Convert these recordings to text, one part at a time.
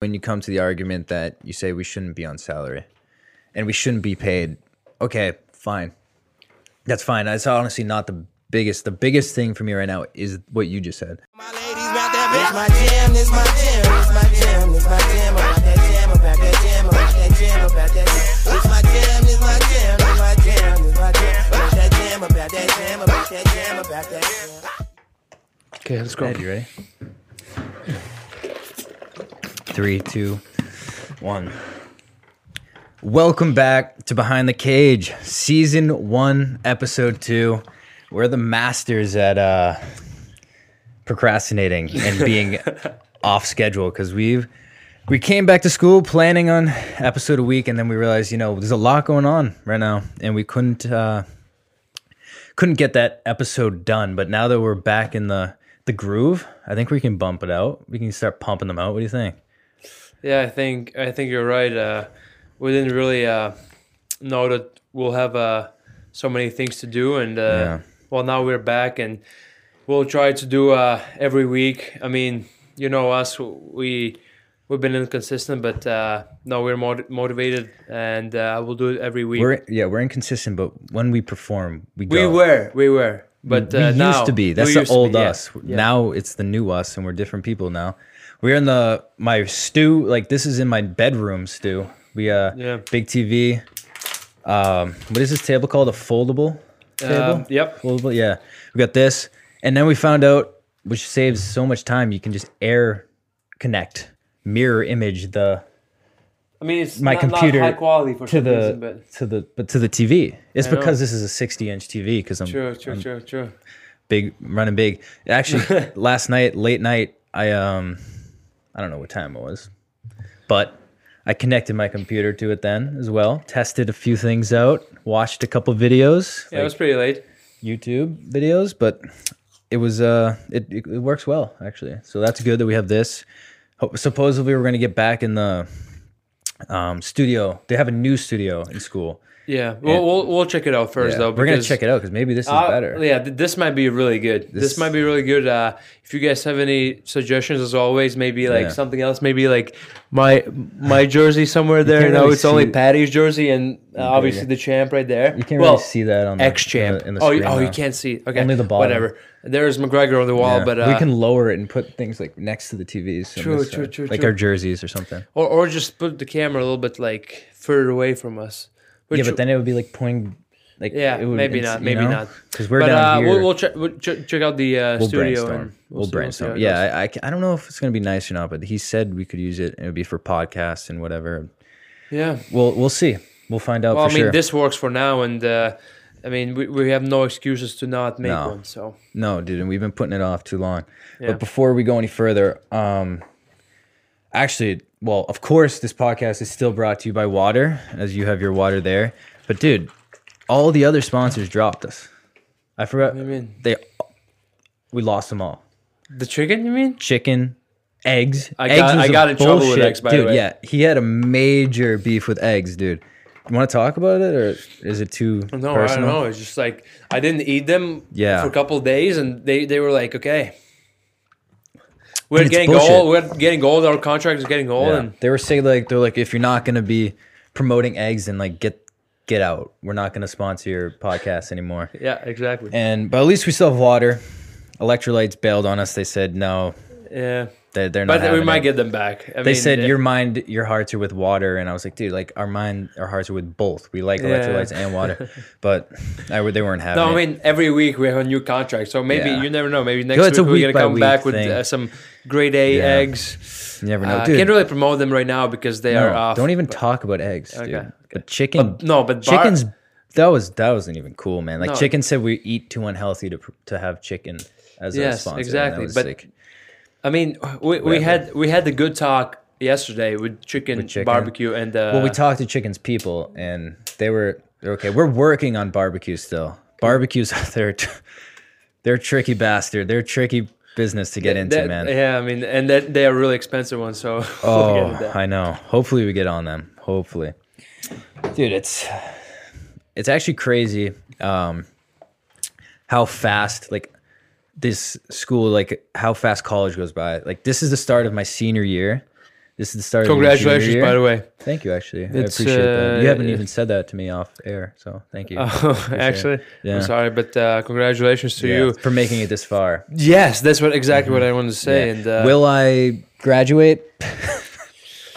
when you come to the argument that you say we shouldn't be on salary and we shouldn't be paid, okay, fine. That's fine. That's honestly not the biggest. The biggest thing for me right now is what you just said. My ladies about that bitch. my jam, this my jam, this my jam, this my jam, about that jam, about that jam, about that jam, about that jam. This my jam, this my jam, this my jam, this my jam, about that jam, about that jam, about that jam, about that jam. Okay, let's go. Ed, you ready? Three, two, one. Welcome back to Behind the Cage, season one, episode two. We're the masters at uh, procrastinating and being off schedule because we've we came back to school planning on episode a week, and then we realized, you know, there's a lot going on right now, and we couldn't uh, couldn't get that episode done. But now that we're back in the the groove, I think we can bump it out. We can start pumping them out. What do you think? Yeah, I think I think you're right. Uh, we didn't really uh, know that we'll have uh, so many things to do, and uh, Yeah. well, now we're back, and we'll try to do uh, every week. I mean, you know us, we we've been inconsistent, but uh, no, we're mot- motivated, and uh, we'll do it every week. We're yeah, we're inconsistent, but when we perform, we go. we were, we were, but we uh, used now to be. That's the old be, yeah. us. Yeah. Now it's the new us, and we're different people now. We're in the my stew. Like this is in my bedroom stew. We uh Yeah. big TV. Um, what is this table called? A foldable table. Um, yep. Foldable. Yeah, we got this, and then we found out, which saves so much time. You can just air connect, mirror image the I mean, it's my not, computer not high quality for to some the reason, but to the but to the TV. It's I know. because this is a 60 inch TV because I'm true, true, I'm true, true. big running big. Actually, last night, late night, I um, I don't know what time it was, but I connected my computer to it then as well. Tested a few things out, watched a couple videos, Yeah, it was pretty late. YouTube videos, but it was uh, it, it it works well actually. So that's good that we have this. Supposedly we're gonna get back in the um studio. They have a new studio in school. Yeah, we'll, we'll we'll check it out first Yeah, though. we're gonna check it out because maybe this is Uh, better. Yeah, th- this might be really good. This, This- might be really good. Uh, if you guys have any suggestions, as always, maybe like Yeah. something else, maybe like my my jersey somewhere there. can't No, really it's only Patty's jersey and uh, obviously yeah. the champ right there. You can't well, really see that on the X champ. in the, in the oh, you- screen oh, you can't see. Okay, Only the bottom. Whatever. There's McGregor on the wall, but uh, we can lower it and put things like next to the TVs. True, true, true, Like true. our jerseys or something. or or just put the camera a little bit like further away from us. Which, yeah, but then it would be like pointing. Like Yeah, it would, maybe not, maybe know? not. Because we're but down uh, here. we'll we'll check we'll ch- check out the uh, we'll studio brainstorm. and We'll, see brainstorm. yeah. I, I, I don't know if it's gonna be nice or not, but he said we could use it. It would be for podcasts and whatever. yeah. We'll we'll see. We'll find out Well, I mean, sure. this works for now, and uh, I mean, we, we have no excuses to not make No. one. So No, dude, and we've been putting it off too long. Yeah. But before we go any further, um, actually, well, of course, this podcast is still brought to you by water, as you have your water there. But dude, all the other sponsors dropped us. I forgot. do you mean? They, we lost them all. the chicken, you mean? Chicken, eggs. I eggs got- I got in trouble with eggs, by the dude. way. Yeah, he had a major beef with eggs, dude. You want to talk about it, or is it too No, personal? I don't know. It's just like I didn't eat them Yeah. for a couple of days, and they, they were like, okay, we're getting gold. We're getting gold. Our contract is getting gold, Yeah. and They were saying like they're like if you're not gonna be promoting eggs and like get get out. We're not gonna sponsor your podcast anymore. yeah, exactly. And but at least we still have water. Electrolytes bailed on us. They said no, yeah, they're, they're not. but we might it. get them back. I They mean, said it- your mind, your hearts are with water, and I was like, dude, like our mind, our hearts are with both. We like Yeah. electrolytes and water, but I, would- they weren't having. No, I mean every week we have a new contract, so maybe Yeah. you never know. Maybe next it's week we're gonna come back with uh, some grade A Yeah. eggs. you never know, Uh, dude. can't really promote them right now because they no, are off. don't even talk about eggs, dude. Okay. But chicken, But- no, but bar- chickens. That was that wasn't even cool, man. Like No. chicken said, we eat too unhealthy to to have chicken as a Yes, sponsor. and that exactly, but- like, I mean, we, we had we had the good talk yesterday with chicken, With chicken. barbecue and uh, well, we talked to Chicken's people, and they were they're okay. We're working on barbecue still. Barbecues, they're they're tricky bastard. They're tricky business to get into, that- man. Yeah, I mean, and that they are really expensive ones. So we'll Oh, that. I know. Hopefully we get on them. Hopefully. Dude, it's it's actually crazy um how fast like this school like how fast college goes by. Like this is the start of my senior year. This is the start of congratulations, by the way. Thank you actually. I It's, appreciate that. You uh, haven't even said that to me off air, so thank you. Oh, actually, Yeah. I'm sorry, but uh, congratulations to Yeah, you. for making it this far. Yes, that's what exactly what I wanted to say. Yeah. And uh, Will I graduate?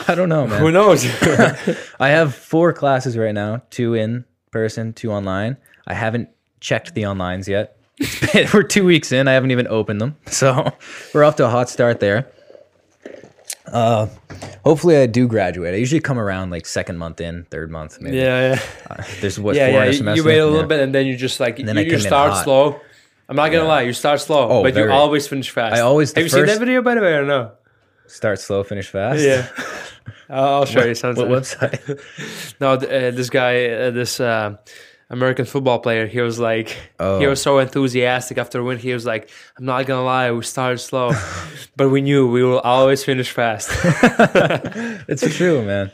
I don't know, man. who knows? I have four classes right now, two in person, two online. I haven't checked the onlines yet. It's been, we're two weeks in. I haven't even opened them. So we're off to a hot start there. Uh, hopefully I do graduate. I usually come around like second month in, third month maybe. yeah, yeah. Uh, there's what yeah, four yeah. in a You, semester. you wait a little Yeah. bit and then you just like then you, I you start slow. I'm not gonna lie, you start slow, Oh, but very. you always finish fast. I always- have you seen that video by the way or no? Start slow, finish fast. Yeah, I'll show you something. What website? No, uh, this guy, uh, this uh, American football player, he was like, he Oh. was so enthusiastic after a win. He was like, I'm not gonna lie, we started slow, but we knew we will always finish fast. it's true, man.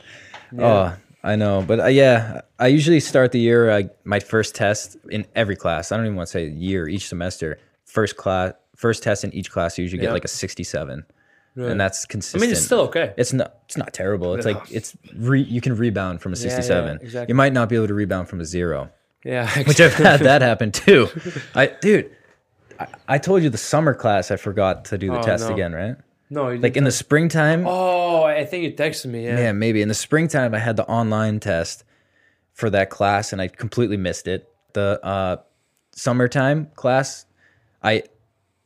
Oh, I know, but uh, yeah, I usually start the year. Uh, my first test in every class. I don't even want to say year, each semester. First class, first test in each class. You usually Yeah. get like a sixty-seven, Really? and that's consistent. I mean, it's still okay. It's not. It's not terrible. It's like it's re, you can rebound from a yeah, sixty-seven. exactly. You might not be able to rebound from a zero, Yeah, which I've had that happen too. I, dude, I, I told you the summer class. I forgot to do the Oh, test no. again, right? no, you Like in the springtime. Oh, I think you texted me. Yeah. Yeah, maybe in the springtime I had the online test for that class and I completely missed it. The uh, summertime class, I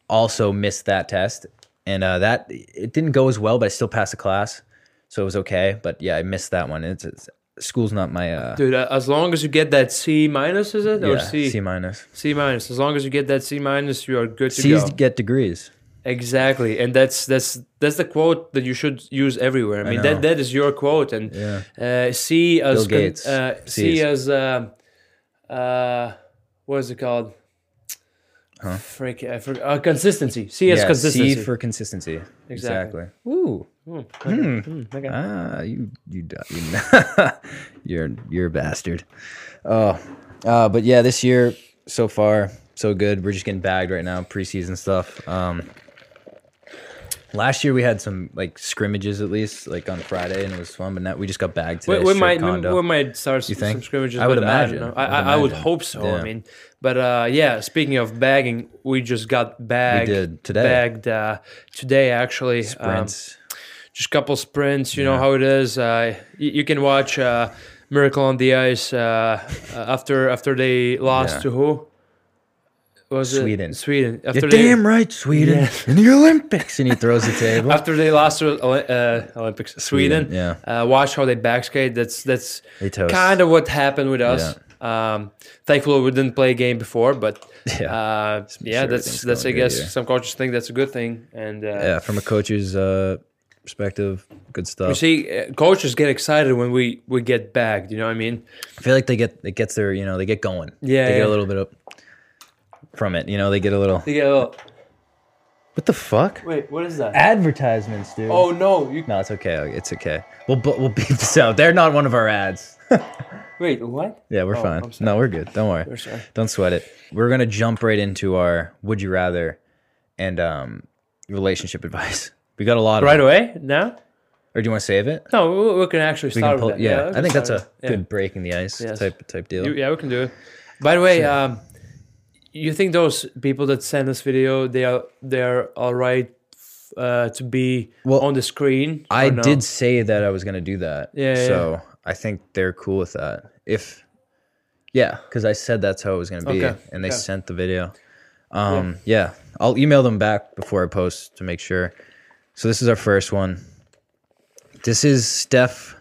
also missed that test, and uh, that it didn't go as well, but I still passed the class, so it was okay. But yeah, I missed that one. It's, it's school's not my uh, Dude, uh, as long as you get that C minus, is it or yeah, C? C minus. C minus. As long as you get that C minus, you are good to C's go. get degrees. Exactly, and that's that's that's the quote that you should use everywhere. I mean, know. that that is your quote, and Yeah. uh, C as Bill Gates. uh, C as uh, uh, what is it called? Freak, I forgot. Uh, consistency. C yeah, consistency. C for consistency. Exactly. Exactly. Ooh. Hmm, okay. Hmm, okay. Ah, you you you you're you're a bastard. Oh, uh, but yeah, this year so far so good. We're just getting bagged right now, preseason stuff. Um, last year we had some like scrimmages at least, like on Friday, and it was fun. But now we just got bagged We, today. we straight might we might start You think? some scrimmages. I would imagine. I, I would I, I would imagine. hope so. I mean, but uh, yeah. Speaking of bagging, we just got bagged. did, today. Bagged uh, today actually. Um, Sprints. just couple sprints. You know how it is. Uh, you, you can watch uh, Miracle on the Ice uh, uh, after after they lost Yeah. to who? Was it Sweden. Sweden. After You're they, damn right, Sweden, in the Olympics, and he throws the table. After they lost to uh, Olympics, Sweden. Sweden, yeah. Uh, watch how they backskate. That's that's kind of what happened with us. Um, thankfully, we didn't play a game before, but Yeah. uh, yeah, sure that's that's I guess here. some coaches think that's a good thing, and uh, yeah, from a coach's uh, perspective, good stuff. you see, uh, coaches get excited when we we get bagged. You know what I mean? I feel like they get it gets their you know they get going. Yeah, they get a little bit of from it. You know, they get a little. They get a little. What the fuck? Wait, what is that? Advertisements, dude. Oh no! You no, it's okay. It's okay. We'll bu- we'll beep this out. They're not one of our ads. wait, what? Yeah, we're Oh, fine. No, we're good. Don't worry. We're sorry. Don't sweat it. We're gonna jump right into our would you rather and um relationship advice. We got a lot of Right them. away now? Or do you want to save it? No, we, we can actually We start can pull, with that. yeah, we I think that's a yeah. good breaking the ice Yes. type type deal. You- yeah, we can do it. By the way, um, you think those people that send us video they are they are all right uh, to be Well, on the screen? I no? did say that I was gonna do that. Yeah, yeah, So I think they're cool with that. If yeah, because I said that's how it was gonna be, Okay, and they okay. sent the video. Um, yeah. I'll email them back before I post to make sure. So this is our first one. This is Steph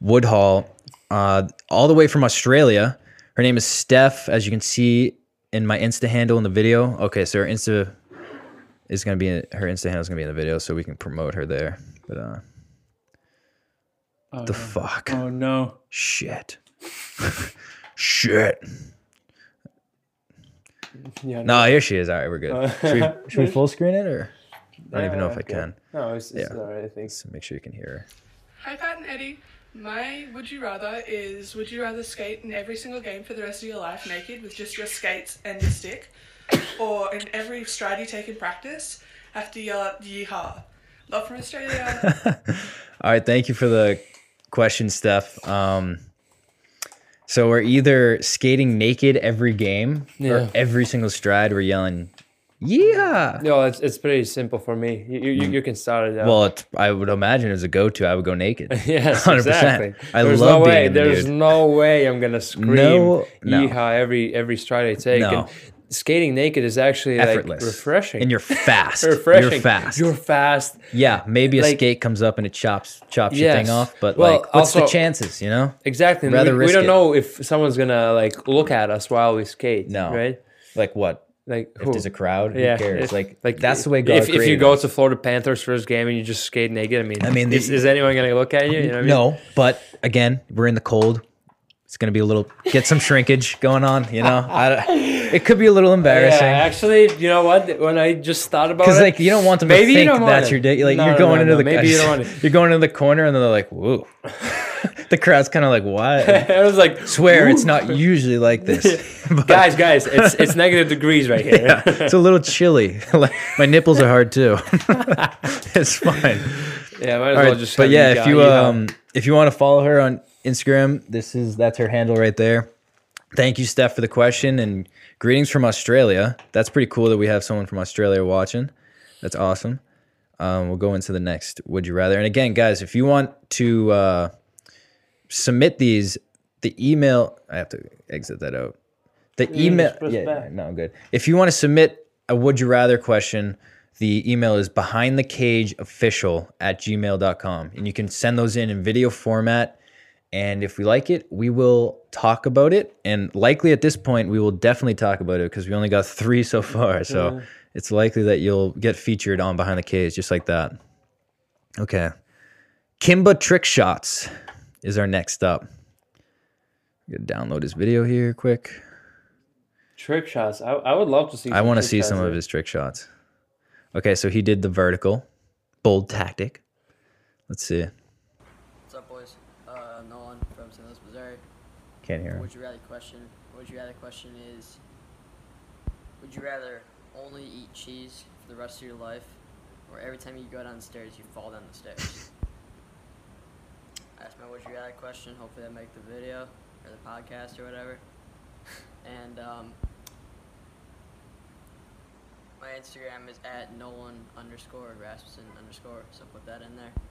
Woodhall, uh, all the way from Australia. Her name is Steph, as you can see in my Insta handle in the video. Okay, so her Insta is gonna be her Insta handle is gonna be in the video, so we can promote her there. But uh, the fuck? Oh no. Shit. Shit. Yeah. No, here she is. All right, we're good. Uh, should, we, should we full screen it or? I don't even know if I okay. can. No, it's, it's Yeah. alright. I think. So make sure you can hear her. Hi, Pat and Eddie. My would you rather is would you rather skate in every single game for the rest of your life naked with just your skates and your stick, or in every stride you take in practice have to yell out yeehaw? Love from Australia. All right, thank you for the question, Steph. Um, so we're either skating naked every game Yeah. or every single stride we're yelling, "Yeah!" No, it's, it's pretty simple for me. You, you, you can start it out. Well, it's, I would imagine as a go-to, I would go naked. yes, 100%. exactly. I There's love no being way. in the There's nude. no way I'm gonna scream No, no. yeehaw every every stride I take. No. And skating naked is actually Effortless, like refreshing. and you're fast. refreshing. You're fast. You're fast. yeah, maybe a like- skate comes up and it chops chops your thing off, but Well, like, what's the chances? You know, Exactly. Rather we, we don't it. know if someone's gonna like look at us while we skate. No. Right. like what? Like If there's a crowd, yeah, who cares? if- like, like that's the way God If, if you go us. to Florida Panthers first game and you just skate naked, I mean, I mean, is, the- is anyone gonna look at you? you know what I mean? No, but again, we're in the cold. It's gonna be a little get some shrinkage going on. You know, I, it could be a little embarrassing. Yeah, actually, you know what? When I just thought about it, because like you don't want them maybe to you think don't that's your day. Like No, you're going no, into no, the maybe you don't want it. you're going into the corner and then they're like, "Whoa." the crowd's kind of like, "What?" I was like, Swear, it's not usually like this. But- guys, guys, it's it's negative degrees right here. yeah, it's a little chilly. Like, My nipples are hard too. it's fine. Yeah, might as well right, just. but yeah, if you you um if you want to follow her on Instagram, this is that's her handle right there. Thank you, Steph, for the question and greetings from Australia. That's pretty cool that we have someone from Australia watching. That's awesome. Um, we'll go into the next would you rather. And again, guys, if you want to uh, submit these, the email I have to exit that out. The email, just press yeah, back. no, good. If you want to submit a would you rather question, the email is behind the cage official at gmail.com. And you can send those in in video format. And if we like it, we will talk about it. And likely at this point, we will definitely talk about it because we only got three so far. So it's likely that you'll get featured on Behind the Cage just like that. Okay. Kimba Trick Shots is our next up. I'm gonna download his video here quick. trick shots, I, I would love to see. I want to see some of his trick shots. Okay, so he did the vertical, bold tactic. Let's see. What's up, boys? Uh, Nolan from St. Louis, Missouri. Can't hear. Would you rather question? Would you rather question is? Would you rather only eat cheese for the rest of your life, or every time you go downstairs you fall down the stairs? That's my would you rather question. Hopefully, I make the video or the podcast or whatever. And um, my Instagram is at Nolan underscore Rasmussen underscore. So put that in there.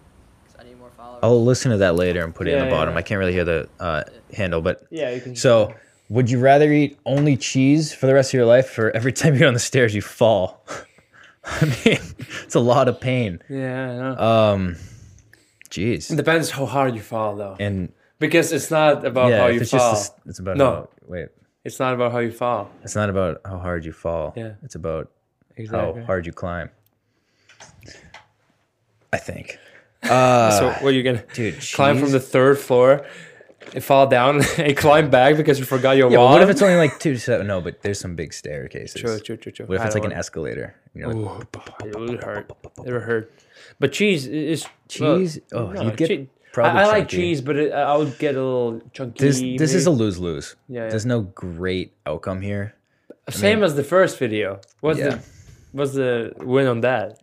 I'll listen to that later and put it in the yeah, bottom. yeah. I can't really hear the uh, handle, but Yeah, you can. so would you rather eat only cheese for the rest of your life, or every time you go on the stairs you fall? I mean, it's a lot of pain. Yeah, I know. Um, jeez. it depends how hard you fall, though, And because it's not about yeah, how you it's fall. just this, it's about No. how, wait. It's not about how you fall. It's not about how hard you fall. Yeah. It's about Exactly. how hard you climb. I think. Uh, so what are you gonna dude, climb from the third floor, and fall down, and climb back because you forgot your Yeah, wallet? what if it's only like two seven? No, but there's some big staircases. True, true, true, true. What if I it's like an escalator? You know, like, it would hurt. It would hurt. But cheese is cheese. well, oh, no, you'd get probably. I, I like cheese, but it, I would get a little chunky. This this is a lose lose. Yeah, yeah. There's no great outcome here. same as the first video. What's Yeah. the what's the win on that?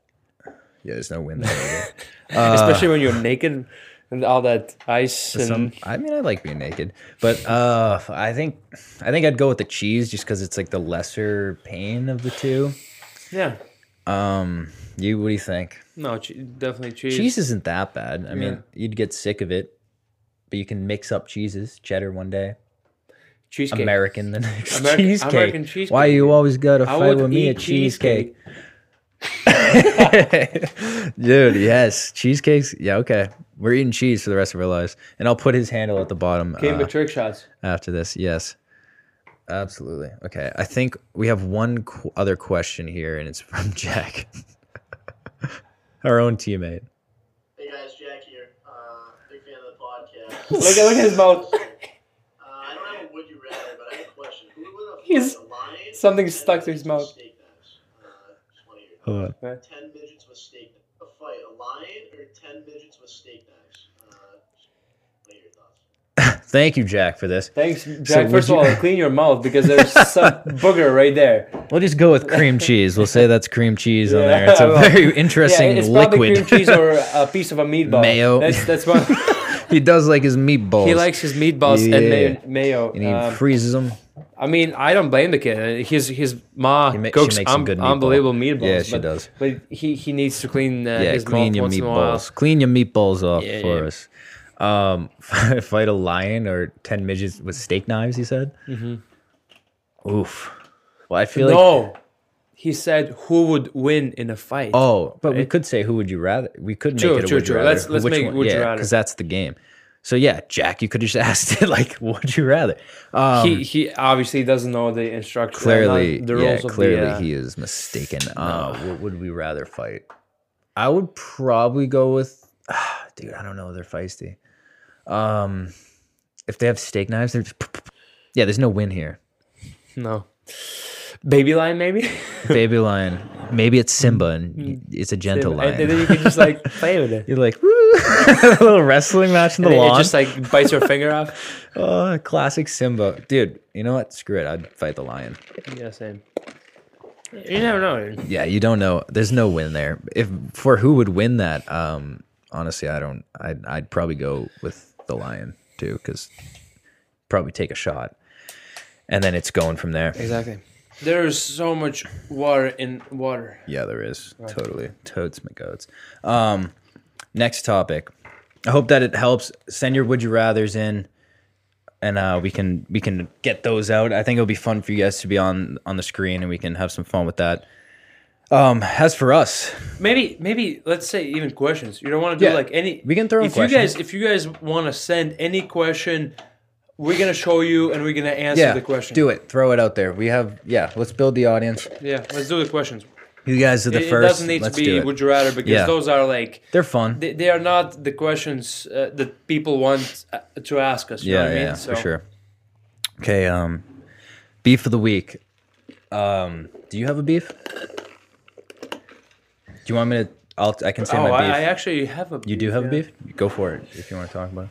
Yeah, there's no wind. there. either. Especially when you're naked and all that ice and Some, I mean, I like being naked, but uh, I think I think I'd go with the cheese just because it's like the lesser pain of the two. yeah. Um, you what do you think? No, che- definitely cheese. Cheese isn't that bad. I mean, you'd get sick of it, but you can mix up cheeses. Cheddar one day, cheesecake. American the next. American- cheesecake. American cheesecake. Why you always gotta I fight with me eat at cheesecake? Dude, yes, cheesecakes. Yeah, okay. We're eating cheese for the rest of our lives, and I'll put his handle at the bottom Game uh, of trick shots. after this. Yes, absolutely. Okay, I think we have one qu- other question here, and it's from Jack, our own teammate. Hey guys, Jack here. Uh, big fan of the pod. look at look at his mouth. Uh, I don't have a would you rather, but I have a question. Who would win a fight, He's- a something stuck to his mouth. steak knives? Uh, just wanna hear Hold on. your- Ten midgets with steak A fight, a lion or ten midgets with steak knives? Uh, just wanna hear your thoughts. Thank you, Jack, for this. Thanks, Jack. would First of all, clean your mouth because there's some booger right there. We'll just go with cream cheese. We'll say that's cream cheese on there. It's a well, very interesting yeah, it's probably liquid. cream cheese or a piece of a meatball. Mayo. That's that's what he does like his meatballs. he likes his meatballs Yeah. and mayo. mayo. and he Um, freezes them. I mean, I don't blame the kid. His his ma ma- she cooks makes some un- good meatball. unbelievable meatballs. Yeah, she but, does. But he, he needs to clean uh, Yeah, his clean your once in a while. meatballs. Clean your meatballs off Yeah, for yeah. us. Um, fight a lion or ten midgets with steak knives. He said. Mm-hmm. Oof. Well, I feel like. no, he said who would win in a fight. Oh, but we could say who would you rather? We could make True, it a true, would you true. rather. Let's- let's Which make one- would yeah, because that's the game. So yeah, Jack, you could have just asked it like, would you rather? Um, he he obviously doesn't know the instructions. clearly, the yeah, clearly the, uh, he is mistaken. Uh, what would we rather fight? I would probably go with, dude. I don't know. They're feisty. Um, if they have steak knives, they're just, yeah. There's no win here. no baby lion maybe. Baby lion. Maybe it's Simba and it's a gentle Mm. and, lion. and then you can just like play with it. You're like! a little wrestling match in the And it- it just like bites your finger off. Oh, classic Simba. Dude, you know what? Screw it. I'd fight the lion. Yeah, same. You never know. dude. Yeah, you don't know. There's no win there. If for who would win that, um, honestly, I don't. I'd, I'd probably go with the lion too, because probably take a shot, and then it's going from there. Exactly. There's so much water in water. Yeah, there is totally toads my goats. Um, next topic. I hope that it helps. Send your would you rather's in, and uh, we can we can get those out. I think it'll be fun for you guys to be on on the screen, and we can have some fun with that. Um, as for us, Maybe, maybe let's say even questions. You don't want to do Yeah, like any. we can throw if you questions. guys, if you guys want to send any question, we're gonna show you and we're gonna answer yeah, the question. do it. Throw it out there. We have yeah. Let's build the audience. Yeah, let's do the questions. You guys are the it, it first. doesn't need Let's to be it. would you rather because Yeah. those are like They're fun. they, they are not the questions uh, that people want uh, to ask us. You know yeah, I mean? yeah, So, for sure. Okay, um, beef of the week. Um, do you have a beef? Do you want me to? I'll. I can say Oh, my beef. I actually have a. Beef, you do have yeah. a beef? Go for it if you want to talk about it.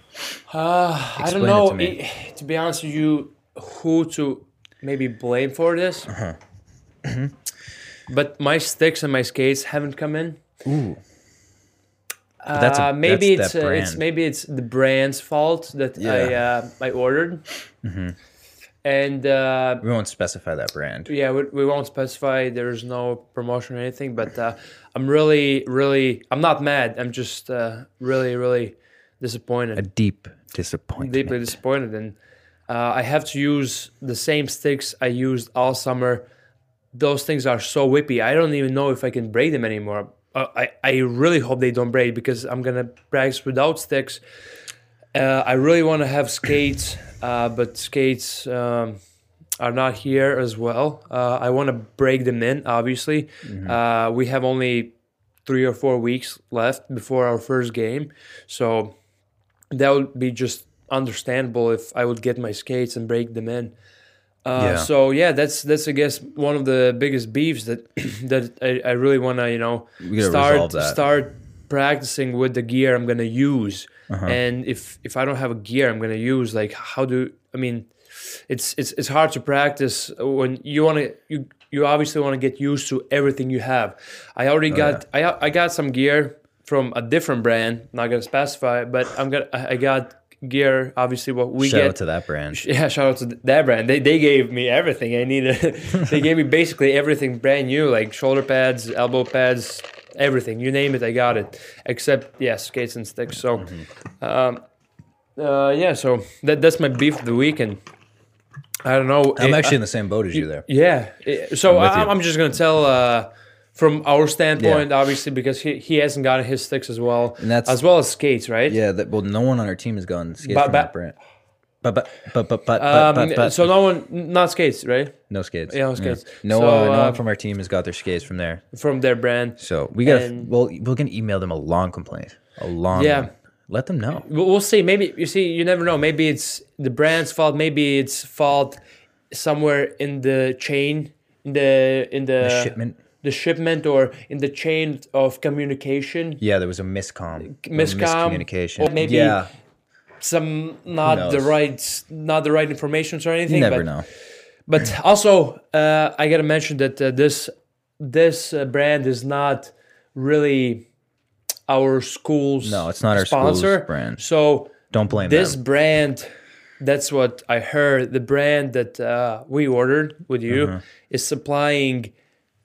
Uh, I don't it know. to eh, to be honest with you, who to maybe blame for this? Uh-huh. but my sticks and my skates haven't come in. Ooh. But that's a- uh, maybe that's it's uh, it's maybe it's the brand's fault that I Yeah. Mm-hmm. uh, I ordered. And uh, We won't specify that brand. yeah, we, we won't specify. There's no promotion or anything. But uh, I'm really, really, I'm not mad. I'm just uh, really, really disappointed. A deep disappointment. deeply disappointed and uh, i have to use the same sticks i used all summer those things are so whippy i don't even know if i can braid them anymore. Uh, I, I really hope they don't braid because i'm gonna practice without sticks uh, i really want to have skates uh, but skates um, are not here as well. Uh, i want to break them in obviously. Uh, we have only three or four weeks left before our first game so that would be just understandable if I would get my skates and break them in. Uh, Yeah. So yeah, that's that's I guess one of the biggest beefs that that I, I really want to you know start start practicing with the gear I'm gonna use. Uh-huh. And if if I don't have a gear I'm gonna use, like how do I mean? It's it's it's hard to practice when you want to you you obviously want to get used to everything you have. I Oh, already got I I got some gear from a different brand. Not gonna specify, but I'm gonna I got gear. Obviously, what we Shout get out to that brand. yeah, shout out to that brand. They, they gave me everything I needed. they gave me basically everything brand new, like shoulder pads, elbow pads, everything. You name it, I got it. Except yeah, skates and sticks. So, Mm-hmm. um, uh, yeah. So that that's my beef of the weekend. I don't know. I'm eh, actually in the same boat as you there. yeah. eh, So I'm I. I'm just gonna tell uh, from our standpoint, obviously, because he, he hasn't gotten his sticks as well, And that's- as well as skates, right? Yeah, that, well, no one on our team has gone skates But- from but- that brand. But but but but but Um, but, but, but so no one, not skates, right? no skates. Yeah, no skates. No, So, uh, no uh, one from our team has got their skates from there. From their brand. So we got. Well, we're gonna email them a long complaint. A long. Yeah. one. let them know. We'll we'll see. Maybe you see, you never know. Maybe it's the brand's fault. Maybe it's fault somewhere in the chain, in the in the, The shipment. The shipment, or in the chain of communication. Yeah, there was a miscom, Miscom, miscommunication. or maybe yeah, Some not the right, not the right information or anything. you never but, know. But also, uh, I gotta mention that uh, this this uh, brand is not really our school's No, it's not our sponsor brand. So Don't blame this them. brand. That's what I heard. The brand that uh, we ordered with you Uh-huh. is supplying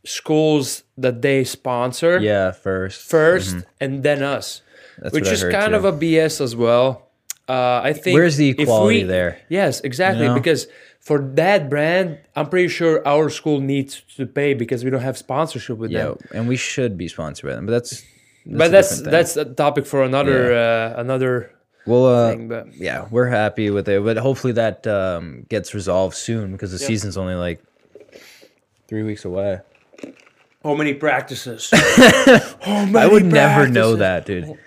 schools that they sponsor Yeah, first. 1st and then us, That's which is kind too. of a BS as well. Uh, I think Where's the if equality we- there? Yes, exactly. You know? Because for that brand, I'm pretty sure our school needs to pay because we don't have sponsorship with Yeah, them. and we should be sponsored by them, but that's. but a that's that's a topic for another uh, another well, uh, thing. But yeah, we're happy with it, but hopefully that um, gets resolved soon because the season's only like three weeks away. How many practices? I would never know that, dude.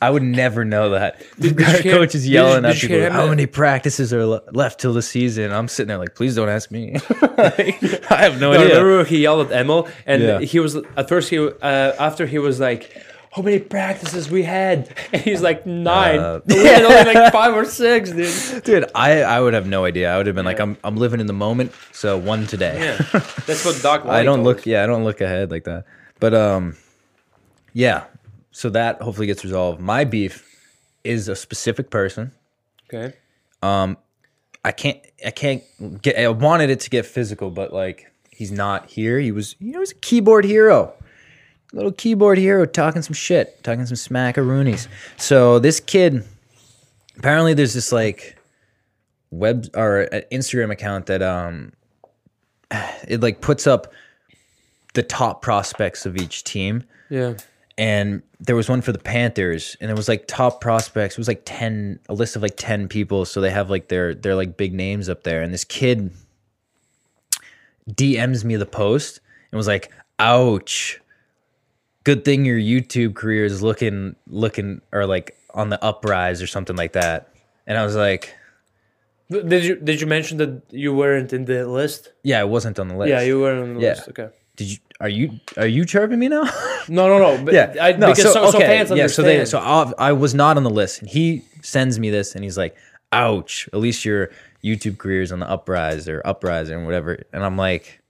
I would never know that. Did you Our coach is yelling did at people. How many practices are le- left till the season? I'm sitting there like, please don't ask me. I have no, No, idea. remember he yelled at Emil, and Yeah. he was at first he uh, after he was like, "How many practices we had?" And he's like nine. Uh, we had only like five or six, dude. Dude, I, I would have no idea. I would have been like, I'm I'm living in the moment, so one today. Yeah, that's what Doc. I don't look us. yeah, I don't look ahead like that. But um yeah. So that hopefully gets resolved. My beef is a specific person. Okay. Um, I can't I can't get I wanted it to get physical, but like he's not here. He was you know, he's a keyboard hero. Little keyboard hero talking some shit, talking some smackaroonies. So this kid apparently there's this like web or an Instagram account that um it like puts up the top prospects of each team Yeah. and there was one for the Panthers, and it was like top prospects. It was like ten, a list of like ten people. So they have like their their like big names up there. And this kid DMs me the post and was like, "Ouch, good thing your YouTube career is looking looking or like on the uprise or something like that." And I was like, Did you did you mention that you weren't in the list? "Yeah, it wasn't on the list." Yeah, you weren't on the Yeah. list. Okay. Did you? Are you? Are you chirping me now? No, no, no. But yeah, I, no, because so, so, fans yeah, so they, so I, I was not on the list, and he sends me this, and he's like, "Ouch! At least your YouTube career is on the uprise or uprise or whatever." And I'm like,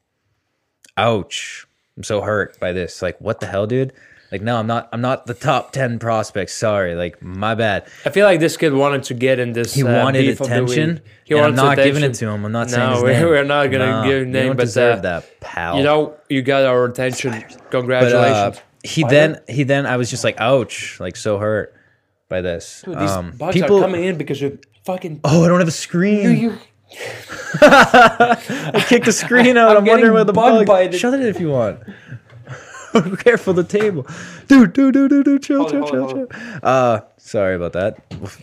"Ouch! I'm so hurt by this. Like, what the hell, dude? Like, no, I'm not. I'm not the top ten prospects. Sorry, like, my bad. I feel like this kid wanted to get in this. He uh, wanted beef of the attention. week. He and wanted I'm not giving it to him. I'm not No, saying his we're- name. we're not gonna No, give you name, don't but, deserve uh, that, pal. You know, you got our attention. but uh, Congratulations. he then he then I was just like, ouch, like so hurt by this. Dude, these um, bugs people, are coming in because you're fucking. Oh, I don't have a screen. you, I kicked the screen out. I'm I'm, wondering where the bug bug. Shut it if you want. Careful the table, dude, dude, dude, dude, dude. Chill, chill, chill, chill. Uh, sorry about that.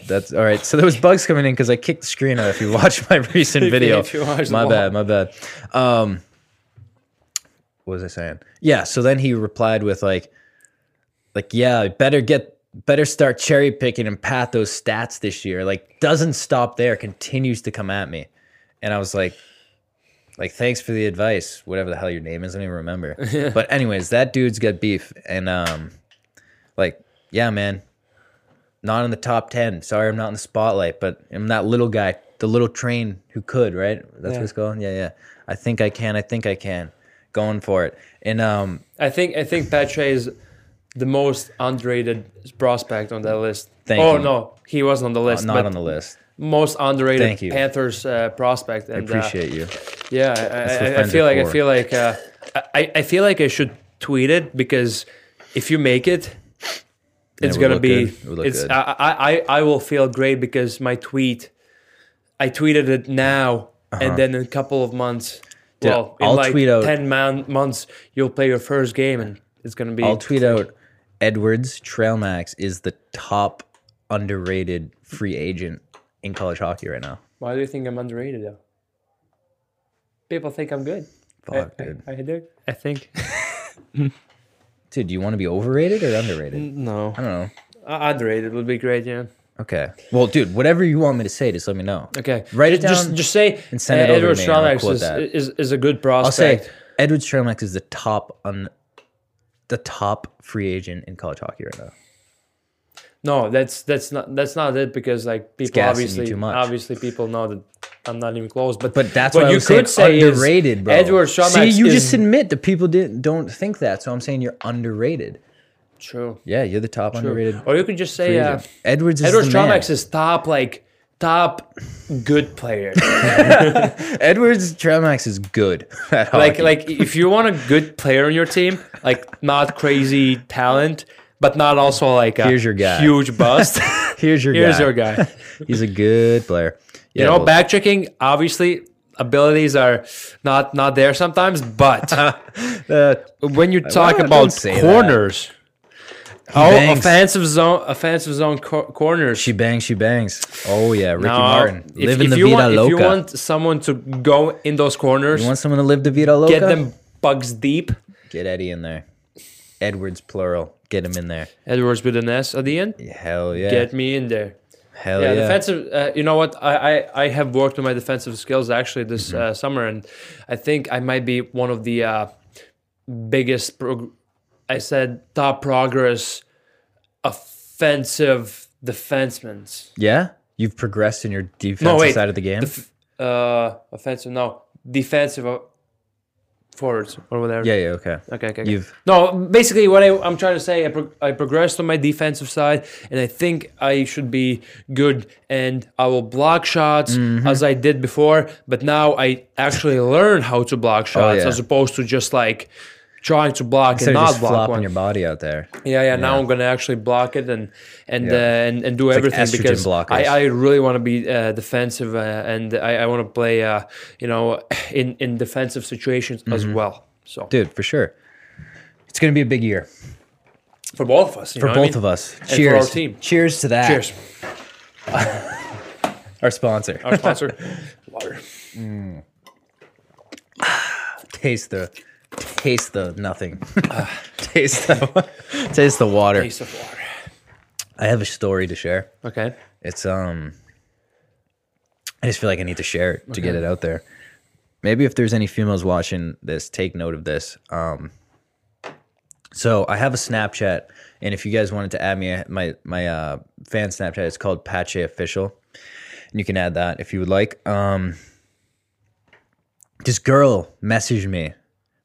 That's all right. So there was bugs coming in because I kicked the screen out. If you watch my recent video, if you watch the my bad, my bad. Um, what was I saying? Yeah. So then he replied with like, like, yeah, better get, better start cherry picking and pat those stats this year. Like, doesn't stop there. Continues to come at me, and I was like, like, thanks for the advice. Whatever the hell your name is, I don't even remember. But anyways, that dude's got beef, and um, like, yeah, man, not in the top ten. Sorry, I'm not in the spotlight, but I'm that little guy, the little train who could, right? That's Yeah. what it's called. Yeah, yeah. I think I can. I think I can. Going for it, and um, I think I think Pache is the most underrated prospect on that list. Thank oh you. no, he wasn't on the list. not on the list. Most underrated. Panthers uh, prospect. I And, uh, appreciate you. Yeah, I, I, I feel like I feel like uh, I, I feel like I should tweet it because if you make it, it's would gonna be. It it's. I, I I I will feel great because my tweet, I tweeted it now and then in a couple of months. Uh-huh. Well, in I'll like tweet out- ten man, months, you'll play your first game and it's gonna be. I'll tweet out Edwards Strelmax is the top underrated free agent in college hockey right now. Why do you think I'm underrated though? People think I'm good. Fuck, I, dude. I, I do. I think. Dude, do you want to be overrated or underrated? No. I don't know. Uh, underrated would be great. Yeah. Okay. Well, dude, whatever you want me to say, just let me know. Okay. Write it Just down just say and send it uh, over to Edward me and I'll Strelmax quote is, that. is is a good prospect. I'll say. Edward Strelmax is the top on the top free agent in college hockey right now. No, that's that's not that's not it because like people obviously obviously people know that I'm not even close. But But that's what you could say is underrated, bro. Edward Strelmax See, you is just admit that people didn't don't think that, so I'm saying you're underrated. true. Yeah, you're the top underrated. Or you could just say uh. Edwards is Edward the man. Is top like top good player. Edwards Strelmax is good. Like like if you want a good player on your team, like not crazy talent, but not also like a Here's your guy. huge bust. here's your Here's guy. your guy. He's a good player. You know, back checking obviously abilities are not not there sometimes, but uh, when you talk don't about that. corners, oh, bangs. offensive zone, offensive zone cor- corners. she bangs, she bangs. Oh yeah, Ricky No, Martin if, living if the you vida want, loca. If you want someone to go in those corners, You want someone to live the vida loca? get them bugs deep. Get Eddie in there. Edwards plural. Get him in there. Edwards with an S at the end. Hell yeah. Get me in there. Hell yeah, yeah. defensive. Uh, you know what? I, I I have worked on my defensive skills actually this Mm-hmm. uh, summer, and I think I might be one of the uh, biggest. Prog- I said top progress offensive defensemen. Yeah? You've progressed in your defensive No, side of the game? Def- uh, offensive. No, defensive uh, forwards or whatever. yeah, yeah, okay. Okay, okay. okay. You've No, basically, what I, I'm trying to say, I, pro- I progressed on my defensive side, and I think I should be good, and I will block shots Mm-hmm. as I did before. But now I actually learn how to block shots Oh, yeah. as opposed to just like trying to block instead and not just block flopping one. your body out there. Yeah, yeah. Now I'm gonna actually block it and and Yeah. uh, and, and do like everything estrogen because blockers. I, I really want to be uh, defensive uh, and I, I want to play uh, you know in in defensive situations as Mm-hmm. well. So Dude, for sure. It's going to be a big year for both of us, for both I mean? of us. for Cheers. team. Cheers to that. Cheers. Our sponsor. Our sponsor, water. taste the taste the nothing. taste the taste the water. Taste of water. I have a story to share. Okay. It's um I just feel like I need to share it to get it out there. Maybe if there's any females watching this, take note of this. Um so I have a Snapchat and if you guys wanted to add me my my uh fan Snapchat it's called Pache Official. And you can add that if you would like. Um this girl messaged me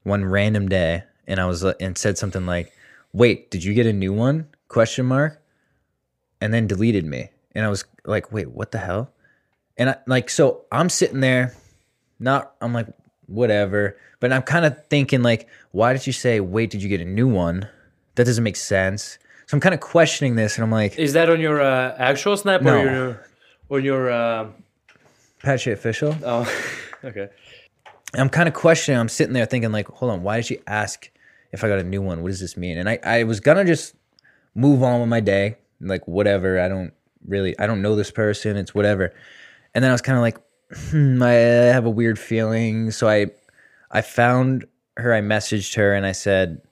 one random day and I was and said something like, "Wait, did you get a new one?" question mark and then deleted me. And I was like, wait, what the hell? And I like, so I'm sitting there, not, I'm like, whatever. But I'm kind of thinking, like, why did you say, wait, did you get a new one? That doesn't make sense. So I'm kind of questioning this and I'm like, Is that on your uh, actual snap No. or your on your? Uh, Pache official. oh, okay. And I'm kind of questioning. I'm sitting there thinking, like, hold on, why did she ask if I got a new one? What does this mean? And I, I was gonna just move on with my day, like whatever. I don't really, I don't know this person. It's whatever. And then I was kind of like, hmm, I have a weird feeling. So I, I found her. I messaged her and I said,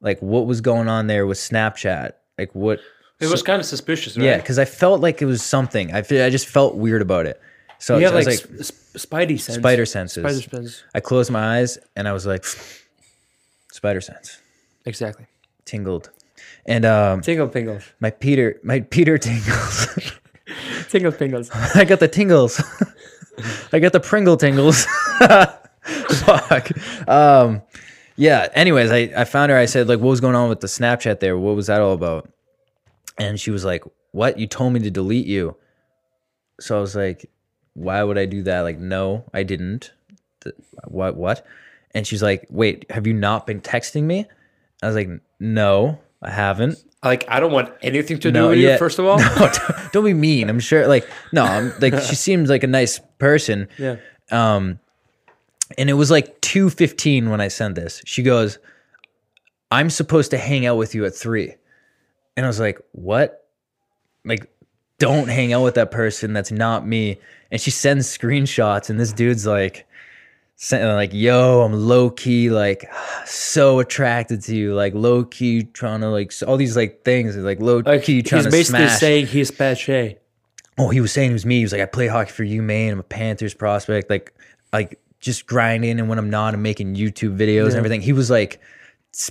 like, what was going on there with Snapchat? Like, what? It was kind of suspicious, right? Yeah, because I felt like it was something. I I just felt weird about it. So You I have was like, like, sp- sp- spidey sense. spider senses. Spider sense. I closed my eyes and I was like, spider sense, Exactly. tingled, and um, Tingle pingles. my Peter, my Peter tingles. Tingle pingles. I got the tingles. I got the Pringle tingles. Fuck. Um, yeah. Anyways, I I found her. I said like, what was going on with the Snapchat there? What was that all about? And she was like, what? You told me to delete you. So I was like, why would I do that? Like, no, I didn't. What? What? And she's like, wait, have you not been texting me? I was like, no, I haven't. Like I don't want anything to do No, with yeah. you. First of all. No, don't- be mean. I'm sure. Like, no, I'm like she seems like a nice person. Yeah. Um, and it was like two fifteen when I sent this. She goes, "I'm supposed to hang out with you at 3. and I was like, "What? Like, don't hang out with that person. That's not me." And she sends screenshots, and this dude's like, like, "Yo, I'm low key like so attracted to you, like low key trying to like all these like things, like low Like key trying he's to basically smash." saying he's Pache. oh, he was saying it was me. He was like, "I play hockey for UMaine. I'm a Panthers prospect. Like, like just grinding, and when I'm not, I'm making YouTube videos and everything." He was like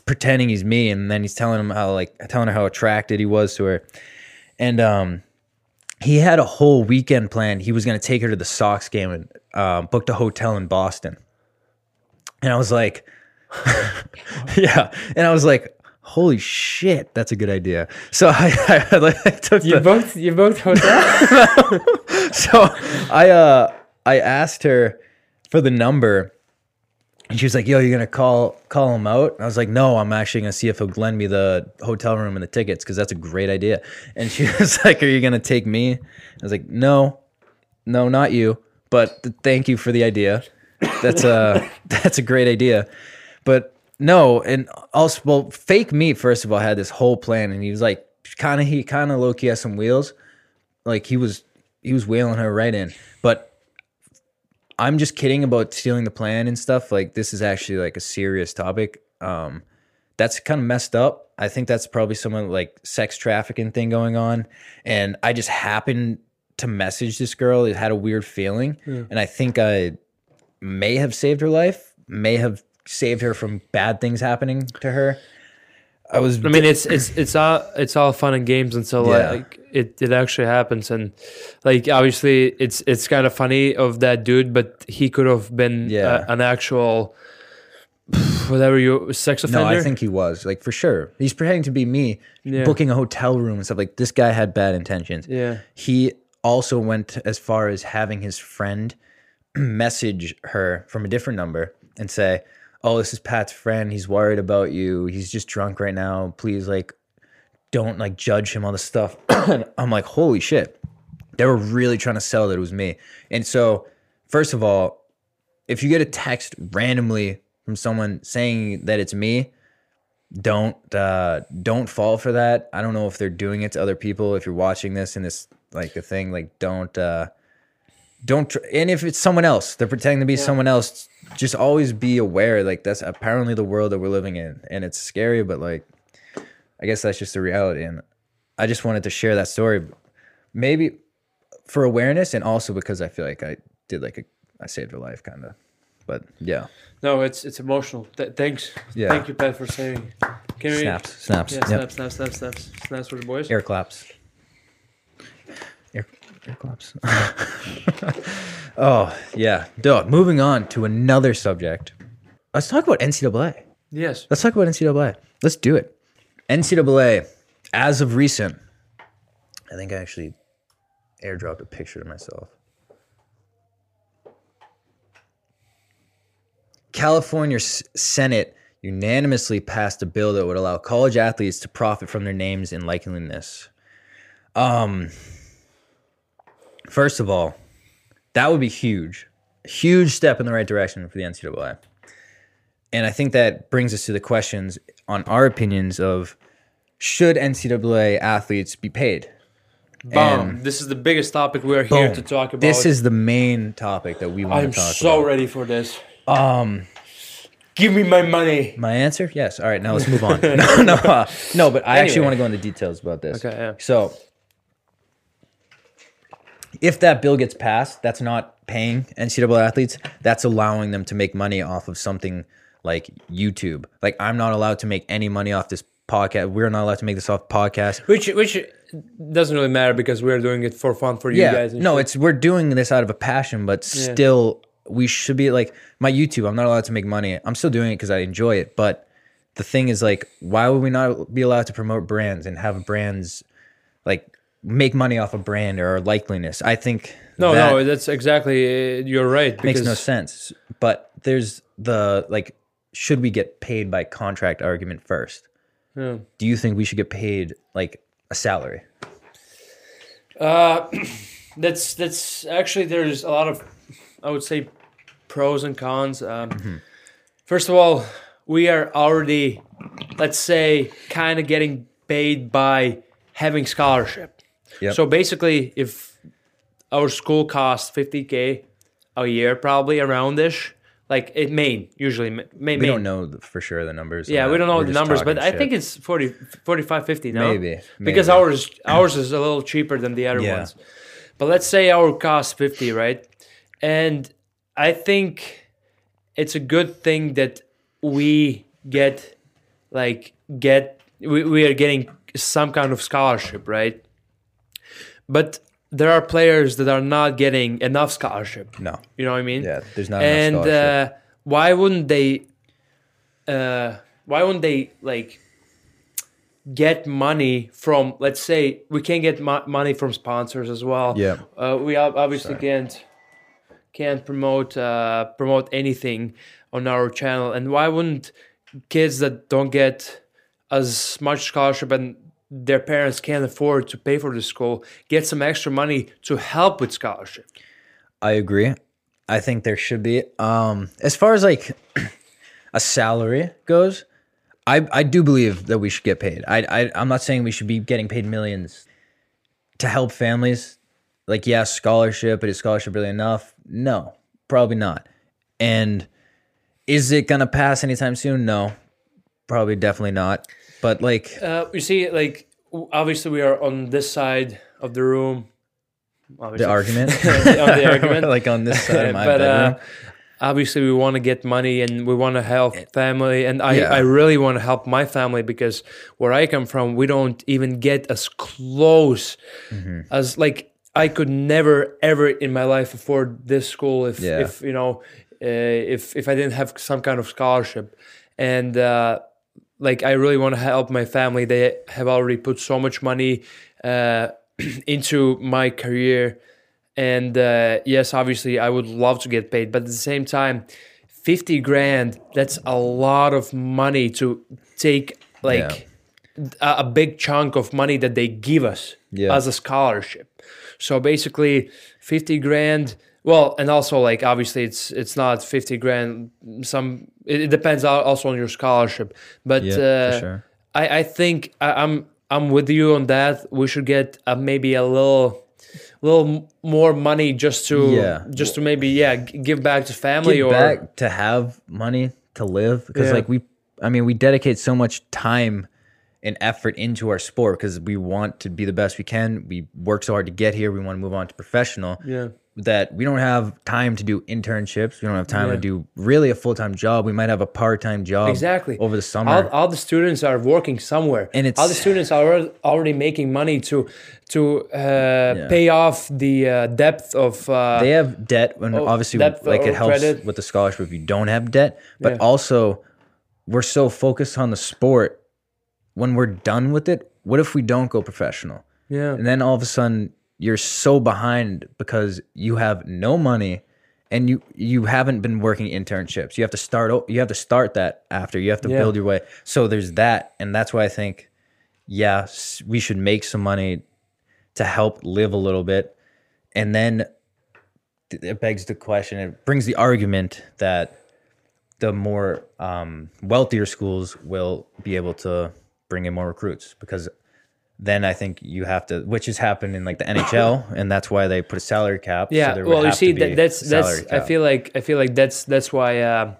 pretending he's me, and then he's telling him how like telling her how attracted he was to her, and um he had a whole weekend planned. He was going to take her to the Sox game and um, booked a hotel in Boston. And I was like, yeah. And I was like, holy shit, that's a good idea. So I, I, like, I took the, both you both hotel. so I uh I asked her for the number and she was like, "Yo, you're gonna call call him out?" I was like, "No, I'm actually gonna see if he'll lend me the hotel room and the tickets because that's a great idea." And she was like, "Are you gonna take me?" I was like, "No, no, not you, but th- thank you for the idea. That's a that's a great idea." But no, and also, well, fake me first of all had this whole plan, and he was like, kind of he kind of low key has some wheels, like he was he was wheeling her right in, but I'm just kidding about stealing the plan and stuff. Like this is actually like a serious topic. Um, that's kind of messed up. I think that's probably some like sex trafficking thing going on. And I just happened to message this girl. It had a weird feeling, and I think I may have saved her life. May have saved her from bad things happening to her. I was. I mean, it's it's it's all it's all fun and games until Yeah. like it, it actually happens, and like obviously it's it's kind of funny of that dude, but he could have been Yeah. uh, an actual whatever you sex offender. No, I think he was like for sure. He's pretending to be me, Yeah. booking a hotel room and stuff. Like this guy had bad intentions. Yeah. He also went as far as having his friend message her from a different number and say, "Oh, this is Pat's friend. He's worried about you. He's just drunk right now. Please, like, don't like judge him on the stuff." I'm like, "Holy shit!" They were really trying to sell that it was me. And so, first of all, if you get a text randomly from someone saying that it's me, don't uh, don't fall for that. I don't know if they're doing it to other people. If you're watching this and this like a thing, like don't uh, don't. Tr- and if it's someone else, they're pretending to be someone else. Just always be aware. Like that's apparently the world that we're living in, and it's scary. But like, I guess that's just the reality. And I just wanted to share that story, maybe for awareness, and also because I feel like I did like a I saved her life, kind of. But yeah, No, it's it's emotional. Th- thanks. Yeah. Thank you, Pat, for saying. Can we? snaps, snaps, Yeah, yep. snaps, snaps, snaps, snaps, snaps for the boys. air claps. Air, air claps. oh yeah, dog. Moving on to another subject. Let's talk about NCAA. Yes. Let's talk about NCAA. Let's do it. NCAA, as of recent, I think I actually airdropped a picture to myself. California Senate unanimously passed a bill that would allow college athletes to profit from their names and likeliness. Um, first of all, that would be huge, huge step in the right direction for the NCAA. And I think that brings us to the questions on our opinions of should NCAA athletes be paid? Boom. And this is the biggest topic we are here to talk about. This is the main topic that we want I'm to talk about. I'm so ready for this. Um, give me my money. My answer? Yes. All right, now let's move on. no, no, uh, no. But I actually want to go into details about this. Okay, yeah. So, if that bill gets passed, that's not paying NCAA athletes. That's allowing them to make money off of something like YouTube. Like I'm not allowed to make any money off this podcast. We're not allowed to make this off podcast. Which which doesn't really matter because we're doing it for fun for you yeah, guys. and no, shit. it's we're doing this out of a passion, but still, we should be like my YouTube. I'm not allowed to make money. I'm still doing it because I enjoy it. But the thing is, like, why would we not be allowed to promote brands and have brands like make money off a brand or likeliness? I think no, that no. That's exactly. Uh, you're right. It makes no sense. But there's the like, should we get paid by contract argument first? Yeah. Do you think we should get paid like a salary? Uh, that's that's actually there's a lot of I would say pros and cons. Um, Mm-hmm. First of all, we are already let's say kind of getting paid by having scholarship. Yep. So basically, if our school costs 50k a year, probably around ish, like it Maine usually Ma- Maine. We Maine. don't know for sure the numbers. Yeah, we don't know We're the numbers, but talking I think it's 40, 45, 50, no? Maybe, Because ours ours is a little cheaper than the other Yeah. ones. But let's say our cost 50, right? And I think it's a good thing that we get like get we, we are getting some kind of scholarship, right? But there are players that are not getting enough scholarship. no. You know what I mean? Yeah, there's not and uh, why wouldn't they? Uh, why wouldn't they like get money from? Let's say we can get mo- money from sponsors as well. Yeah. Uh, we ob- obviously can't can't promote uh, promote anything on our channel, and why wouldn't kids that don't get as much scholarship and their parents can't afford to pay for the school get some extra money to help with scholarship? I agree. I think there should be. Um, as far as like a salary goes, I I do believe that we should get paid. I, I I'm not saying we should be getting paid millions to help families. Like, yeah, scholarship, but is scholarship really enough? No, probably not. And is it gonna pass anytime soon? No, probably definitely not. But like, Uh, you see, like obviously we are on this side of the room. the obviously. argument, on the argument. like on this side of my but bedroom. uh, obviously we want to get money and we want to help family and I, Yeah. I really want to help my family because where I come from we don't even get as close Mm-hmm. as like I could never ever in my life afford this school if Yeah. if you know uh, if if I didn't have some kind of scholarship and uh, like I really want to help my family. They have already put so much money uh, into my career. And uh, yes obviously i would love to get paid but at the same time 50 grand that's a lot of money to take like a, a big chunk of money that they give us Yeah. as a scholarship. So basically 50 grand well and also like obviously it's it's not 50 grand some it, it depends also on your scholarship but Yeah, uh, sure. I, I think I, I'm I'm with you on that. We should get uh, maybe a little little more money just to Yeah. just to maybe yeah g- give back to family get or back to have money to live because Yeah. like we i mean we dedicate so much time and effort into our sport because we want to be the best we can we work so hard to get here we want to move on to professional Yeah. That we don't have time to do internships. We don't have time Yeah. to do really a full-time job. We might have a part-time job exactly. over the summer. All, all the students are working somewhere, And it's all the students are already, making money to to uh, pay off the uh, depth of. Uh, they have debt and Oh, obviously like it helps credit. with the scholarship if you don't have debt. But Yeah. also we're so focused on the sport. When we're done with it what if we don't go professional? Yeah, and then all of a sudden you're so behind because you have no money and you you haven't been working internships. You have to start you have to start that after. You have to Yeah. build your way. So there's that and that's why i think yeah we should make some money to help live a little bit. And then it begs the question it brings the argument that the more um, wealthier schools will be able to bring in more recruits because then I think you have to, which has happened in like the NHL, and that's why they put a salary cap. yeah. would well, you see, that, that's that's. salary I feel like I feel like that's that's why. Uh,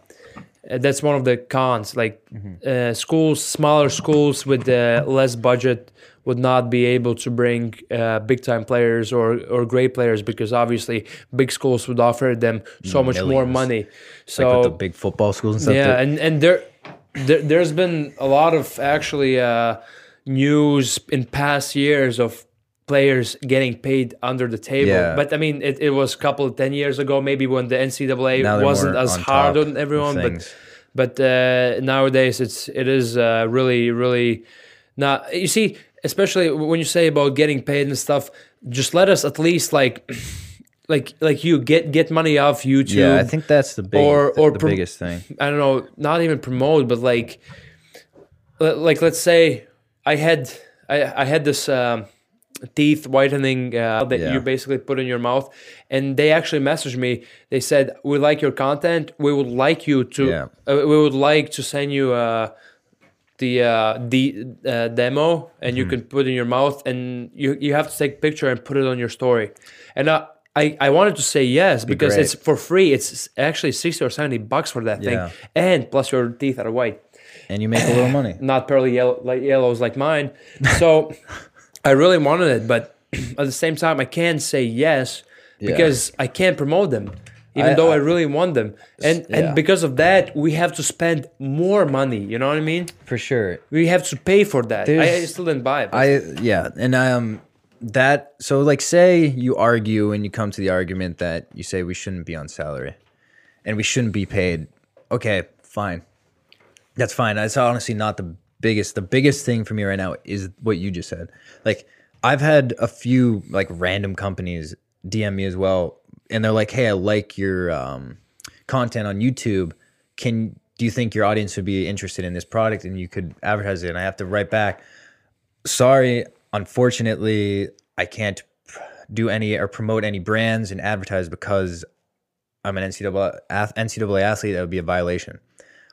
that's one of the cons. Like Mm-hmm. uh, schools, smaller schools with uh, less budget would not be able to bring uh, big time players or or great players because obviously big schools would offer them so much more Millions. money. like So with the big football schools and stuff. yeah, and and there, there there's been a lot of actually uh, news in past years of players getting paid under the table. Yeah. But I mean, it, it was a couple ten years ago, maybe when the NCAA wasn't as on hard on everyone, but but uh, nowadays it's it is uh, really really not. You see, especially when you say about getting paid and stuff, just let us at least like. Like, like you get get money off YouTube. yeah, I think that's the big, or- or the biggest thing. I don't know, not even promote, but like, like let's say I had I, I had this um, teeth whitening uh, that Yeah. you basically put in your mouth, and they actually messaged me. They said we like your content. We would like you to. Yeah. Uh, we would like to send you. Uh, the uh, the uh, demo and Mm-hmm. you can put it in your mouth and you you have to take a picture and put it on your story and uh, I, I wanted to say yes because great. it's for free. It's actually sixty or seventy bucks for that Yeah. thing, and plus your teeth are white, and you make a little money. not pearly yellow like yellows like mine. So I really wanted it, but at the same time, I can't say yes because I can't promote them, even I- though I, I- really want them. And yeah. and because of that, we have to spend more money. You know what I mean? For sure. We have to pay for that. I, I still didn't buy it. I yeah, and I um that so like say you argue and you come to the argument that you say we shouldn't be on salary and we shouldn't be paid. Okay, fine. That's fine. That's honestly not the biggest the biggest thing for me right now is what you just said. Like I've had a few like random companies DM me as well and they're like, "Hey, I like your um content on YouTube. Can do you think your audience would be interested in this product and you could advertise it?" And I have to write back, sorry, unfortunately, I can't do any or promote any brands and advertise because I'm an NCAA NCAA athlete. That would be a violation.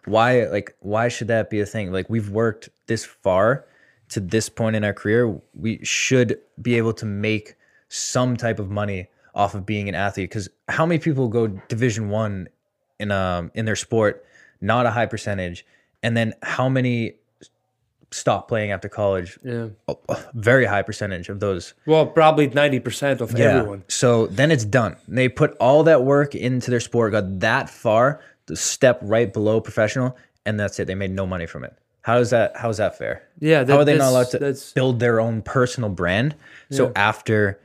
Why, like, why should that be a thing? Like, we've worked this far to this point in our career. We should be able to make some type of money off of being an athlete. Because how many people go Division One in um in their sport? Not a high percentage. And then how many stop playing after college? yeah. a very high percentage of those. Well, probably ninety percent of everyone. So then it's done. They put all that work into their sport, got that far, the step right below professional, and that's it. They made no money from it. How is that? How is that fair? Yeah, how are they not allowed to build their own personal brand? So after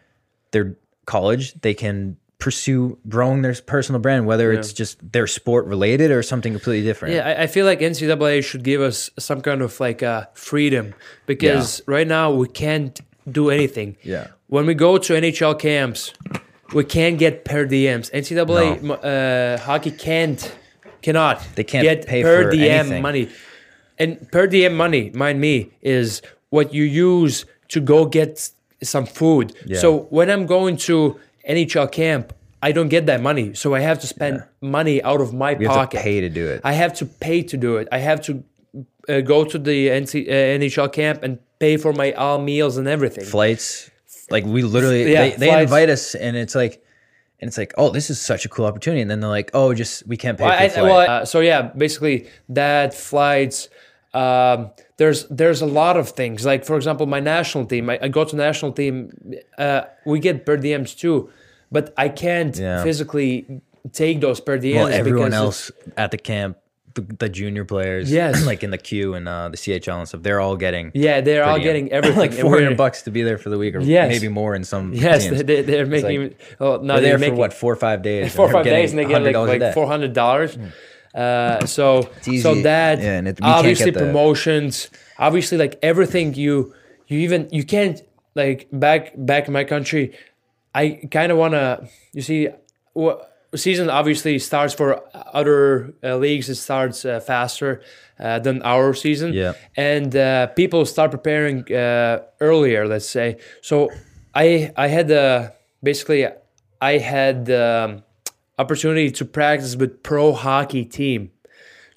their college, they can pursue growing their personal brand, whether it's just their sport related or something completely different. Yeah, I, I feel like NCAA should give us some kind of like uh, freedom because right now we can't do anything. Yeah. When we go to NHL camps, we can't get per diems. NCAA m uh, hockey can't, cannot. They can't get pay per for diem anything. money, and per diem money, mind me, is what you use to go get some food. Yeah. So when I'm going to NHL camp. I don't get that money, so I have to spend money out of my You have pocket. to pay to do it. I have to pay to do it. I have to uh, go to the NC, uh, NHL camp and pay for my all meals and everything. flights. Like we literally, Yeah, they, they invite us, and it's like, and it's like, oh, this is such a cool opportunity, and then they're like, oh, just we can't pay for I, flight. well, uh, so yeah, basically that flights. Um, there's there's a lot of things. Like for example, my national team. I, I go to national team. Uh, we get per diems too, but I can't Yeah. physically take those per diems. well, everyone because else at the camp, the, the junior players, Yes. like in the Q and uh, the CHL and stuff, they're all getting Yeah, they're all getting everything. like four hundred bucks to be there for the week, or Yes. maybe more in some. Yes, teams. they, they're like- making. oh, no, They're they're there for what four or five days, four or five days and they get like, like four hundred dollars. Uh, so so easy. that Yeah, and it- obviously promotions, obviously like everything you you even you can't like back back in my country. I kind of wanna you see what season obviously starts for other uh, leagues. It starts uh, faster uh, than our season. Yeah. and uh, people start preparing uh, earlier. Let's say so. I I had uh, basically I had um, opportunity to practice with pro hockey team,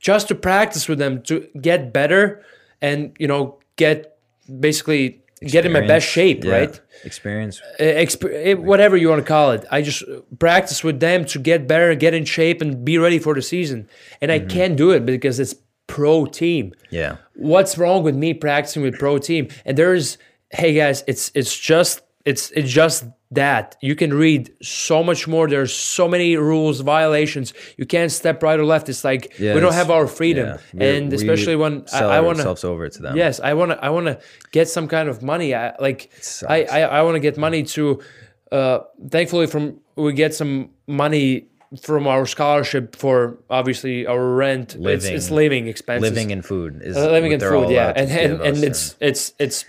just to practice with them to get better and you know get basically get in my best shape, Yeah. right? Experience. uh, exp- eh, whatever you want to call it. I just uh, practice with them to get better, get in shape, and be ready for the season. And I can't do it because it's pro team. Yeah. What's wrong with me practicing with pro team? And there's, hey guys, it's it's just it's it's just that you can read so much more. There's so many rules, violations. You can't step right or left. It's like Yeah, we don't have our freedom, yeah. And especially when I, I want to ourselves over to them. Yes, I want to. I want to get some kind of money. I like. I. I, I want to get money to. Uh, thankfully, from we get some money from our scholarship for obviously our rent. It's, it's Living. living expenses. Living and food is Uh, living and food. Yeah, and and, and it's it's it's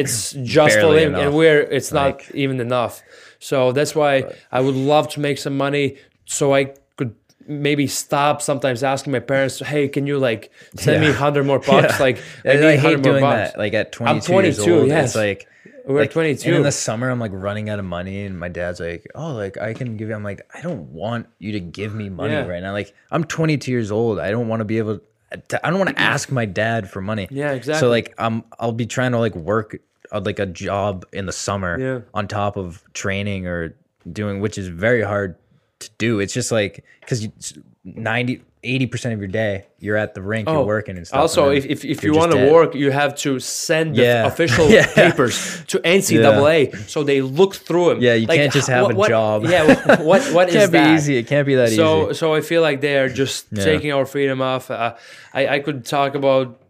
it's just for Barely living, enough. and we're it's not Like- even enough. So that's why I would love to make some money so I could maybe stop sometimes asking my parents, "Hey, can you like send me hundred more bucks?" Yeah. Like I, I hate more doing bucks. that. Like at 22, I'm years 22, old, yes. it's like We're like, 22. And in the summer, I'm like running out of money, and my dad's like, "Oh, like I can give you." I'm like, I don't want you to give me money Yeah. right now. Like I'm 22 years old. I don't want to be able. I don't want to ask my dad for money. Yeah, exactly. So like, I'm I'll be trying to like work uh, like a job in the summer Yeah. on top of training or doing, which is very hard to do. It's just like because 90, 80 percent of your day you're at the rink, you're working and stuff. Oh, Also, and if, if, you just want to work, you have to send the Yeah. official Yeah. papers to NCAA so they look through them. Yeah, you can't just have a job. Yeah, what what, what it is can't be that? easy. It can't be that so easy. so so I feel like they're just Yeah. taking our freedom off. Uh, I I could talk about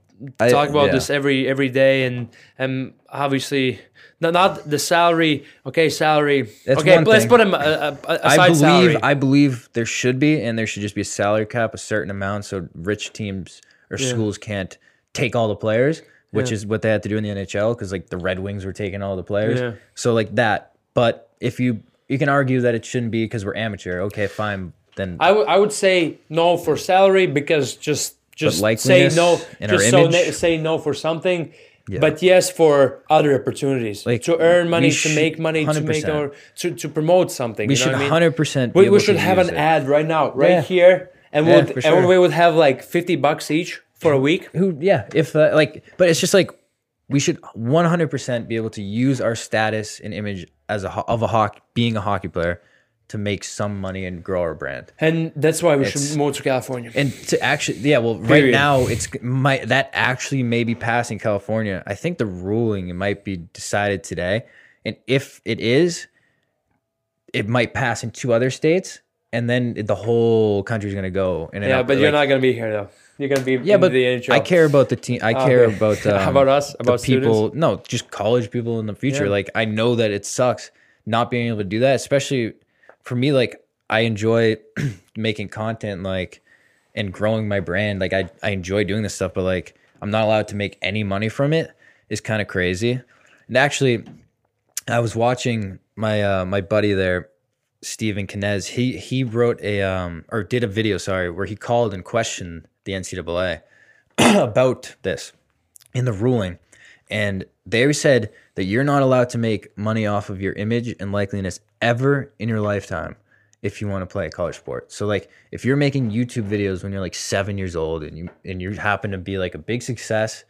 I- talk about yeah. this every every day, and and obviously. Not, not the salary. Okay, salary. That's okay, let's thing. put them uh, uh, aside. I believe salary. I believe there should be, and there should just be a salary cap, a certain amount, so rich teams or schools can't take all the players, which Yeah. is what they had to do in the NHL because like the Red Wings were taking all the players. Yeah. So like that. But if you you can argue that it shouldn't be because we're amateur, okay, fine. Then I would I would say no for salary because just just say no just so say no for something. Yeah. But yes, for other opportunities, Like, to earn money, to make money, to make 100%. to, to promote something. we you know should what I mean? hundred percent. We, we should have an ad right now, right Yeah. here, and Yeah, we'll for and we would have like fifty bucks each for a week. who yeah if uh, like but it's just like we should 100% be able to use our status and image as a ho- of a hawk being a hockey player to make some money and grow our brand And that's why we It's- should move to California. and to actually yeah well right now it's my that actually may be passing california i think the ruling it might be decided today and if it is it might pass in two other states and then the whole country's to go and yeah, up, but you're not gonna be here though. You're gonna be yeah, but the NHL. I care about the team. I Oh, care okay. about um, How about us? About people. No, just college people in the future. Yeah. Like I know that it sucks not being able to do that, especially for me. Like I enjoy making content, like and growing my brand. Like I I enjoy doing this stuff, but like I'm not allowed to make any money from it. Is kind of crazy. And actually, I was watching my uh, my buddy there, Stephen Kinez. He he wrote a um or did a video, sorry, where he called and questioned the NCAA about this in the ruling, and they said that you're not allowed to make money off of your image and likeliness ever in your lifetime if you want to play a college sport. So like if you're making YouTube videos when you're like seven years old and you and you happen to be like a big success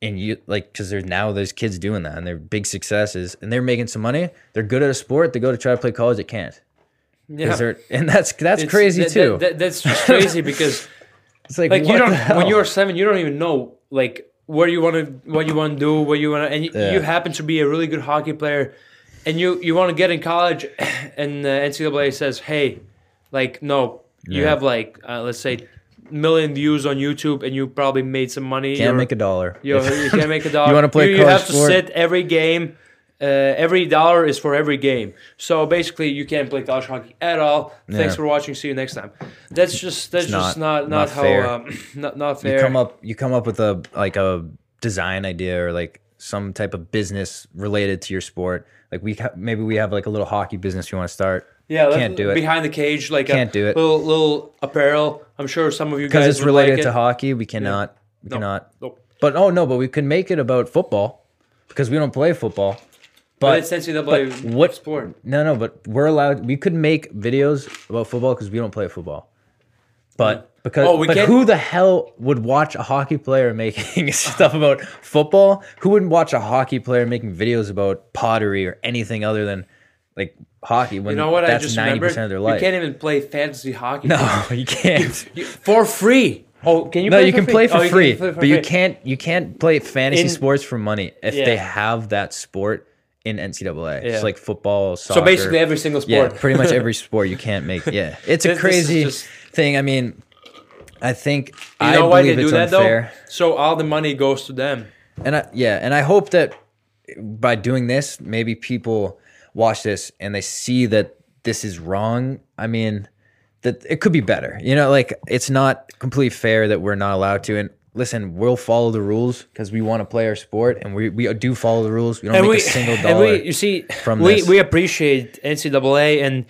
and you like because there's now there's kids doing that and they're big successes and they're making some money they're good at a sport they go to try to play college they can't. yeah. and that's that's It's- crazy that- too that- that's just crazy because it's like, like you don't when you're seven you don't even know like where you want to what you want to do what you want to and you, Yeah. you happen to be a really good hockey player and you you want to get in college and the ncaa says hey like no you have like uh, let's say million views on youtube and you probably made some money can't You're- make a dollar you, you can't make a dollar. You wanna play You, you have to sit every game. Uh, every dollar is for every game. So basically, you can't play college hockey at all. Thanks for watching. See you next time. That's just that's It's just not- not not, not how um, not not fair. you come up you come up with a like a design idea or like some type of business related to your sport like we ha- maybe we have like a little hockey business you want to start yeah, can't do it behind the cage. Like Can't a do it. Little little apparel. I'm sure some of you guys because it's related like to hockey we cannot we No. cannot Nope. but oh no but we can make it about football because we don't play football But, but, it's NCAA but what sport. no no but we're allowed we could make videos about football because we don't play football but mm. because Oh, but who the hell would watch a hockey player making stuff about football who wouldn't watch a hockey player making videos about pottery or anything other than like hockey when You know what? that's I just 90% remembered. of their You can't even play fantasy hockey. no you can't You- for free. Oh, can you? no play you for can free? play oh, for Oh, you can free play for but you can't you can't play fantasy In- sports for money if Yeah. they have that sport in ncaa Yeah. it's like football soccer So basically, every single sport. Yeah, pretty much every sport you can't make. Yeah, it's a crazy just- thing. I mean, I think You I know why they do that unfair, though? So all the money goes to them. and I, yeah, and I hope that by doing this, maybe people watch this and they see that this is wrong. I mean, that it could be better. You know, like it's not completely fair that we're not allowed to. And listen, we'll follow the rules because we want to play our sport, and we we do follow the rules. We don't and make we, a single and dollar. we, you see, from we this. we appreciate NCAA and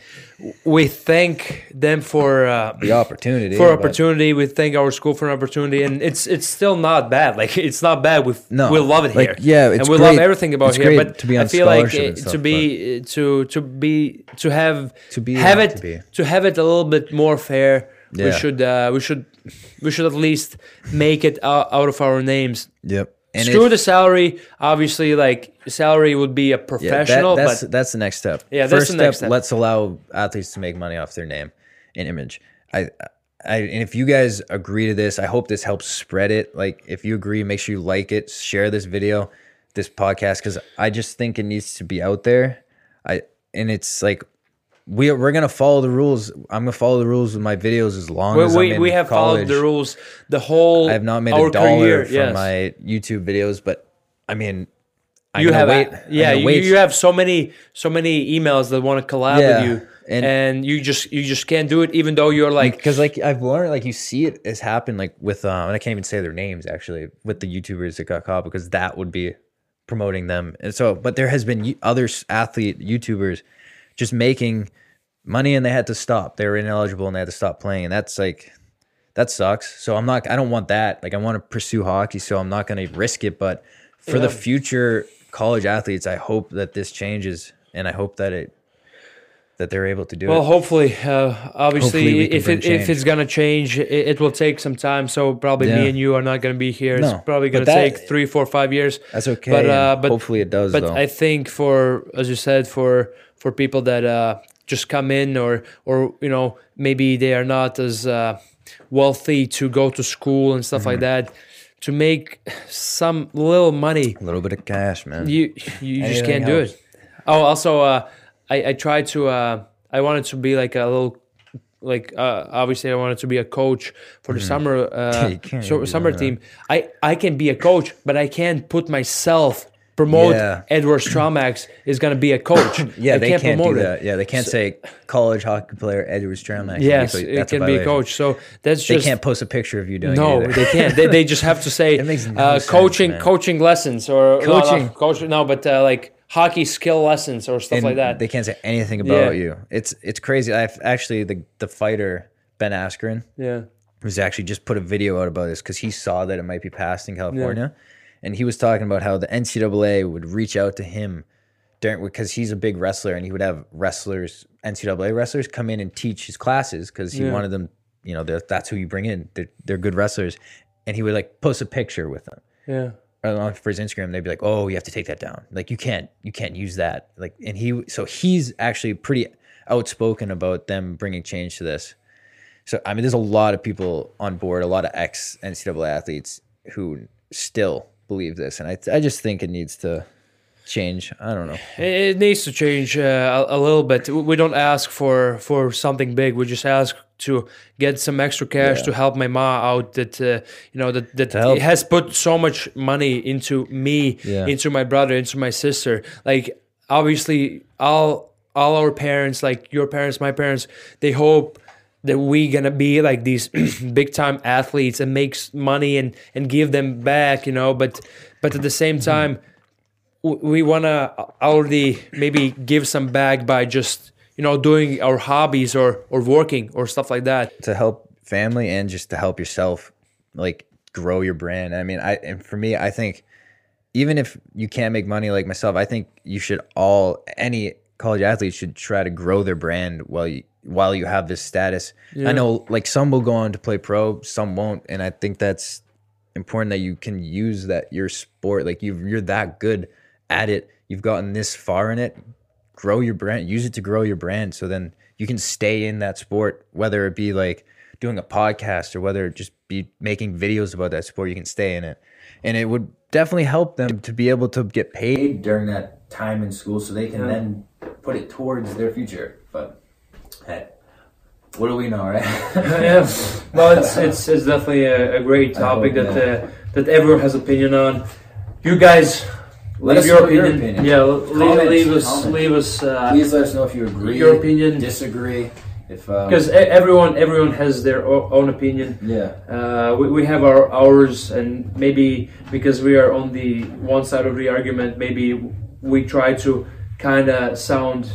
we thank them for uh, the opportunity for opportunity. We thank our school for an opportunity, and it's it's still not bad. Like it's not bad. We No, we love it like, here. yeah, it's and we love everything about It's here. great But to be I feel like uh, to be to to be to have To be have it to to have it a little bit more fair. We should uh, we should we should at least make it out, out of our names Yep. And screw if- the salary. Obviously, like salary would be a Yeah, that- professional, that's but that's the next step. Yeah, that's First the next step. Let's allow athletes to make money off their name and image. I, I, and if you guys agree to this, I hope this helps spread it. Like, if you agree, make sure you like it, share this video, this podcast, because I just think it needs to be out there. I and it's like we we're gonna follow the rules. I'm gonna follow the rules with my videos as long we, as we, I'm in we have followed the rules the whole. I have not made a dollar career, from yes. my YouTube videos, but I mean, I'm you have wait. yeah you, you have so many so many emails that want to collab Yeah, with you and- and, you just you just can't do it even though you're like because like I've learned like you see it has happened like with um and I can't even say their names actually with the YouTubers that got caught because that would be promoting them and so but there has been other athlete YouTubers just making money and they had to stop they were ineligible and they had to stop playing and that's like that sucks so I'm not I don't want that like I want to pursue hockey so I'm not going to risk it but for the future college athletes I hope that this changes and I hope that it that they're able to do it. well it hopefully uh, obviously Hopefully we if it if it's gonna change it, it will take some time so probably Yeah. me and you are not gonna be here No, it's probably gonna that- take three four five years That's okay. But, uh, but- hopefully it does. but though. I think for as you said for for people that uh, just come in or or you know maybe they are not as uh, wealthy to go to school and stuff Mm-hmm. like that to make some little money a little bit of cash, man. you you just can't do it. Oh, also, uh, I I tried to uh, I wanted to be like a little like uh, obviously I wanted to be a coach for the summer uh, so, summer that. team. I I can be a coach, but I can't put myself promote Yeah. Edward Strelmax is gonna be a coach. yeah, I they can't, do promote it. that. Yeah, they can't say college hockey player Edward Strelmax. Yes, That's it a can be a coach. So that's They can't post a picture of you doing no, it. either. they can't. They, they just have to say no uh, sense, coaching man. coaching lessons or no, not Coaching. coach no, but uh, like hockey skill lessons or stuff And like that. They can't say anything about Yeah. you. It's it's crazy. I've actually the the fighter Ben Askren yeah. was actually just put a video out about this because he saw that it might be passed in California, and he was talking about how the NCAA would reach out to him during because he's a big wrestler and he would have wrestlers NCAA wrestlers come in and teach his classes because he Yeah. wanted them. You know, that's who you bring in. They're, they're good wrestlers, and he would like post a picture with them Yeah. on for his Instagram, they'd be like, "Oh, you have to take that down. Like you can't, you can't use that." Like, and he, so he's actually pretty outspoken about them bringing change to this. So I mean, there's a lot of people on board, a lot of ex NCAA athletes who still believe this, and I, I just think it needs to change. I don't know. It needs to change uh, a, a little bit. We don't ask for for something big. We just ask to get some extra cash Yeah. to help my ma out. That uh, you know that that has put so much money into me, Yeah. into my brother, into my sister. Like obviously, all all our parents, like your parents, my parents, they hope that we gonna be like these big time athletes and makes money and and give them back. You know, but but at the same Mm-hmm. time w- we want to already maybe give some back by just you know doing our hobbies or or working or stuff like that to help family and just to help yourself like grow your brand. I mean, I and for me, I think even if you can't make money like myself, I think you should all any college athletes should try to grow their brand while you while you have this status. I know like some will go on to play pro, some won't, and I think that's important that you can use that your sport like you you're that good at it. You've gotten this far in it. Grow your brand. Use it to grow your brand so then you can stay in that sport whether it be like doing a podcast or whether it just be making videos about that sport you can stay in it. And it would definitely help them to be able to get paid during that time in school so they can then put it towards their future. But hey, what do we know, right? yeah well it's it's, it's definitely a, a great hope, topic that uh, that everyone has opinion on you guys Let leave us your know your opinion. opinion. yeah leave, Comment, leave us comment. leave us uh, Please let us know if you agree, your opinion disagree. If um, because e- everyone everyone has their own opinion yeah, Uh, we, we have our ours, and maybe because we are on the one side of the argument, maybe we try to kind of sound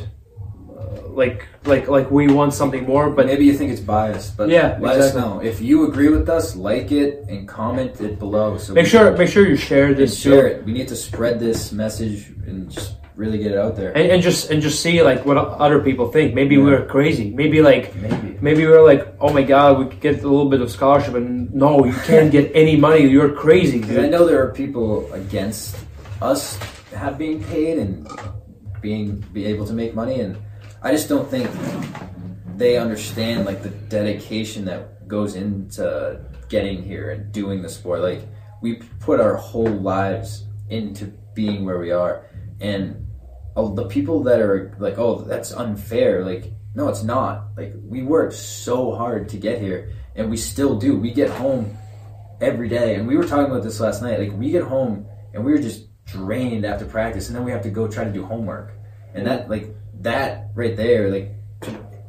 like like like we want something more. But maybe you think it's biased, but Yeah, let us know if you agree with us. Like it and comment it below. So make sure make sure you share this. share too. it. We need to spread this message and just really get it out there. and, and just and just see like what other people think. Maybe Yeah. we're crazy. Maybe like Maybe. maybe we're like, oh my god, we could get a little bit of scholarship, and no, you can't get any money. You're crazy. Because I know there are people against us have being paid and being be able to make money, and I just don't think they understand like the dedication that goes into getting here and doing the sport. Like we put our whole lives into being where we are, and uh, the people that are like, oh, that's unfair. Like, no, it's not. Like we worked so hard to get here, and we still do. We get home every day, and we were talking about this last night. Like we get home and we were just drained after practice, and then we have to go try to do homework, and that like that right there, like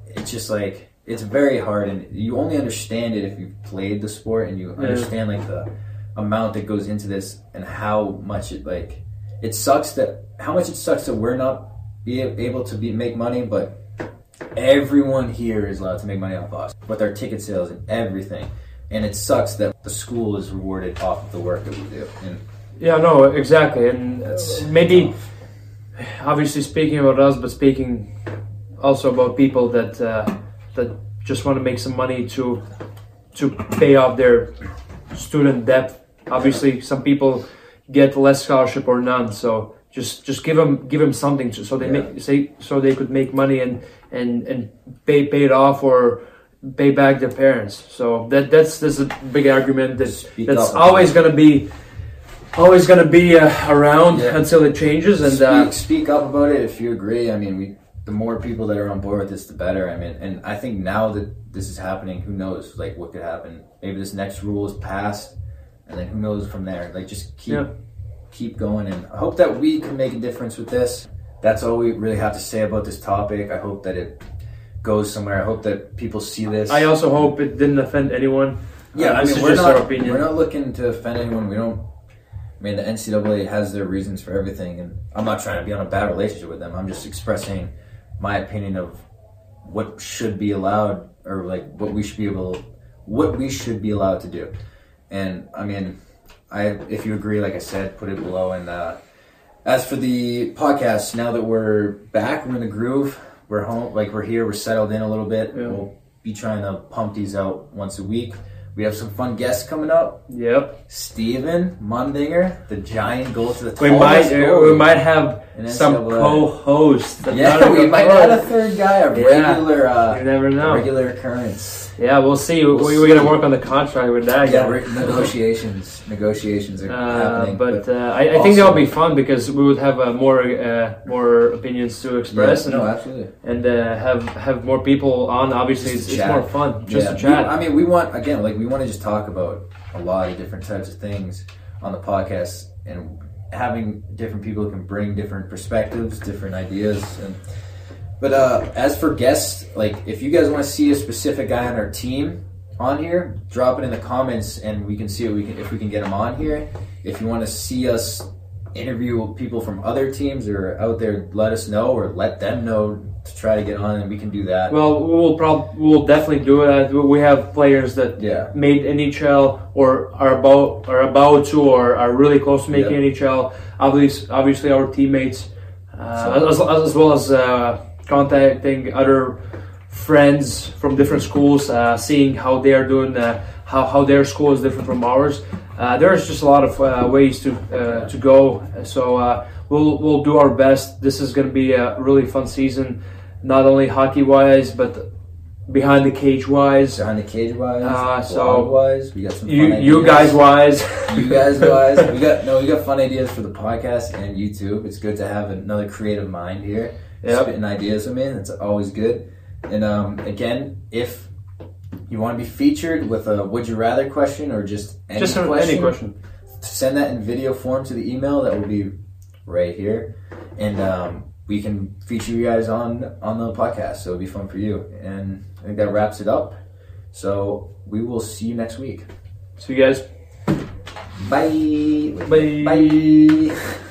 it's just like it's very hard, and you only understand it if you've played the sport and you understand like the amount that goes into this and how much it like it sucks that how much it sucks that we're not be able to be make money, but everyone here is allowed to make money off us with our ticket sales and everything. And it sucks that the school is rewarded off of the work that we do. And Yeah, no, exactly, and That's oh, maybe obviously speaking about us, but speaking also about people that uh, that just want to make some money to to pay off their student debt. Obviously, some people get less scholarship or none, so just just give them give them something to, so they Yeah. make say so they could make money and and and pay pay it off or pay back their parents. So that that's that's a big argument that Speak that's up. always gonna be always gonna be uh, around Yeah. until it changes and speak, uh, speak up about it if you agree. I mean, we the more people that are on board with this, the better. I mean, and I think now that this is happening, who knows? Like, what could happen? Maybe this next rule is passed, and then who knows from there? Like, just keep Yeah. keep going, and I hope that we can make a difference with this. That's all we really have to say about this topic. I hope that it goes somewhere. I hope that people see this. I also hope it didn't offend anyone. Yeah, Uh, I mean, we're not, our opinion. we're not looking to offend anyone. We don't. I mean, the NCAA has their reasons for everything, and I'm not trying to be on a bad relationship with them. I'm just expressing my opinion of what should be allowed, or like what we should be able, what we should be allowed to do. And I mean, I if you agree, like I said, put it below. And uh, as for the podcast, now that we're back, we're in the groove. We're home, like we're here. We're settled in a little bit. Yeah. We'll be trying to pump these out once a week. We have some fun guests coming up. Yep. Steven Mundinger, the giant goal to the We might uh, we might have some co-hosts. that Yeah, we might have a third guy, a Yeah. regular, uh, You never know. regular occurrence. Yeah, we'll see. We, We'll we're gonna work on the contract with that Yeah, guy. negotiations, negotiations are Uh, happening. but uh, I, I think that'll be fun because we would have uh, more uh, more opinions to express yeah, and, no, absolutely. and uh, have have more people on. Obviously, it's, it's more fun just yeah. to chat. We- I mean, we want again, like we want to just talk about a lot of different types of things on the podcast, and having different people can bring different perspectives, different ideas, and. But uh, as for guests, like if you guys want to see a specific guy on our team on here, drop it in the comments, and we can see if we can if we can get him on here. If you want to see us interview people from other teams or out there, let us know or let them know to try to get on, and we can do that. well, we'll probably we'll definitely do it. We have players that yeah. made NHL or are about are about to or are really close to making NHL. Obviously, obviously our teammates, uh, as, as well as uh, contacting other friends from different schools, uh, seeing how they are doing, uh, how how their school is different from ours. Uh, there's just a lot of uh, ways to uh, to go. So uh, we'll we'll do our best. This is going to be a really fun season, not only hockey wise, but behind the cage wise. Behind the cage wise, Uh, so- wise, we got some. You you guys wise. you guys wise, we got no, we got fun ideas for the podcast and YouTube. It's good to have another creative mind here, Yep. spitting ideas. I mean, it's always good. And um, again, if you want to be featured with a would you rather question or just any Just question, any question. send that in video form to the email that will be right here, and um, we can feature you guys on on the podcast. So it'll be fun for you. And I think that wraps it up. So we will see you next week. See you guys. Bye. Bye. Bye.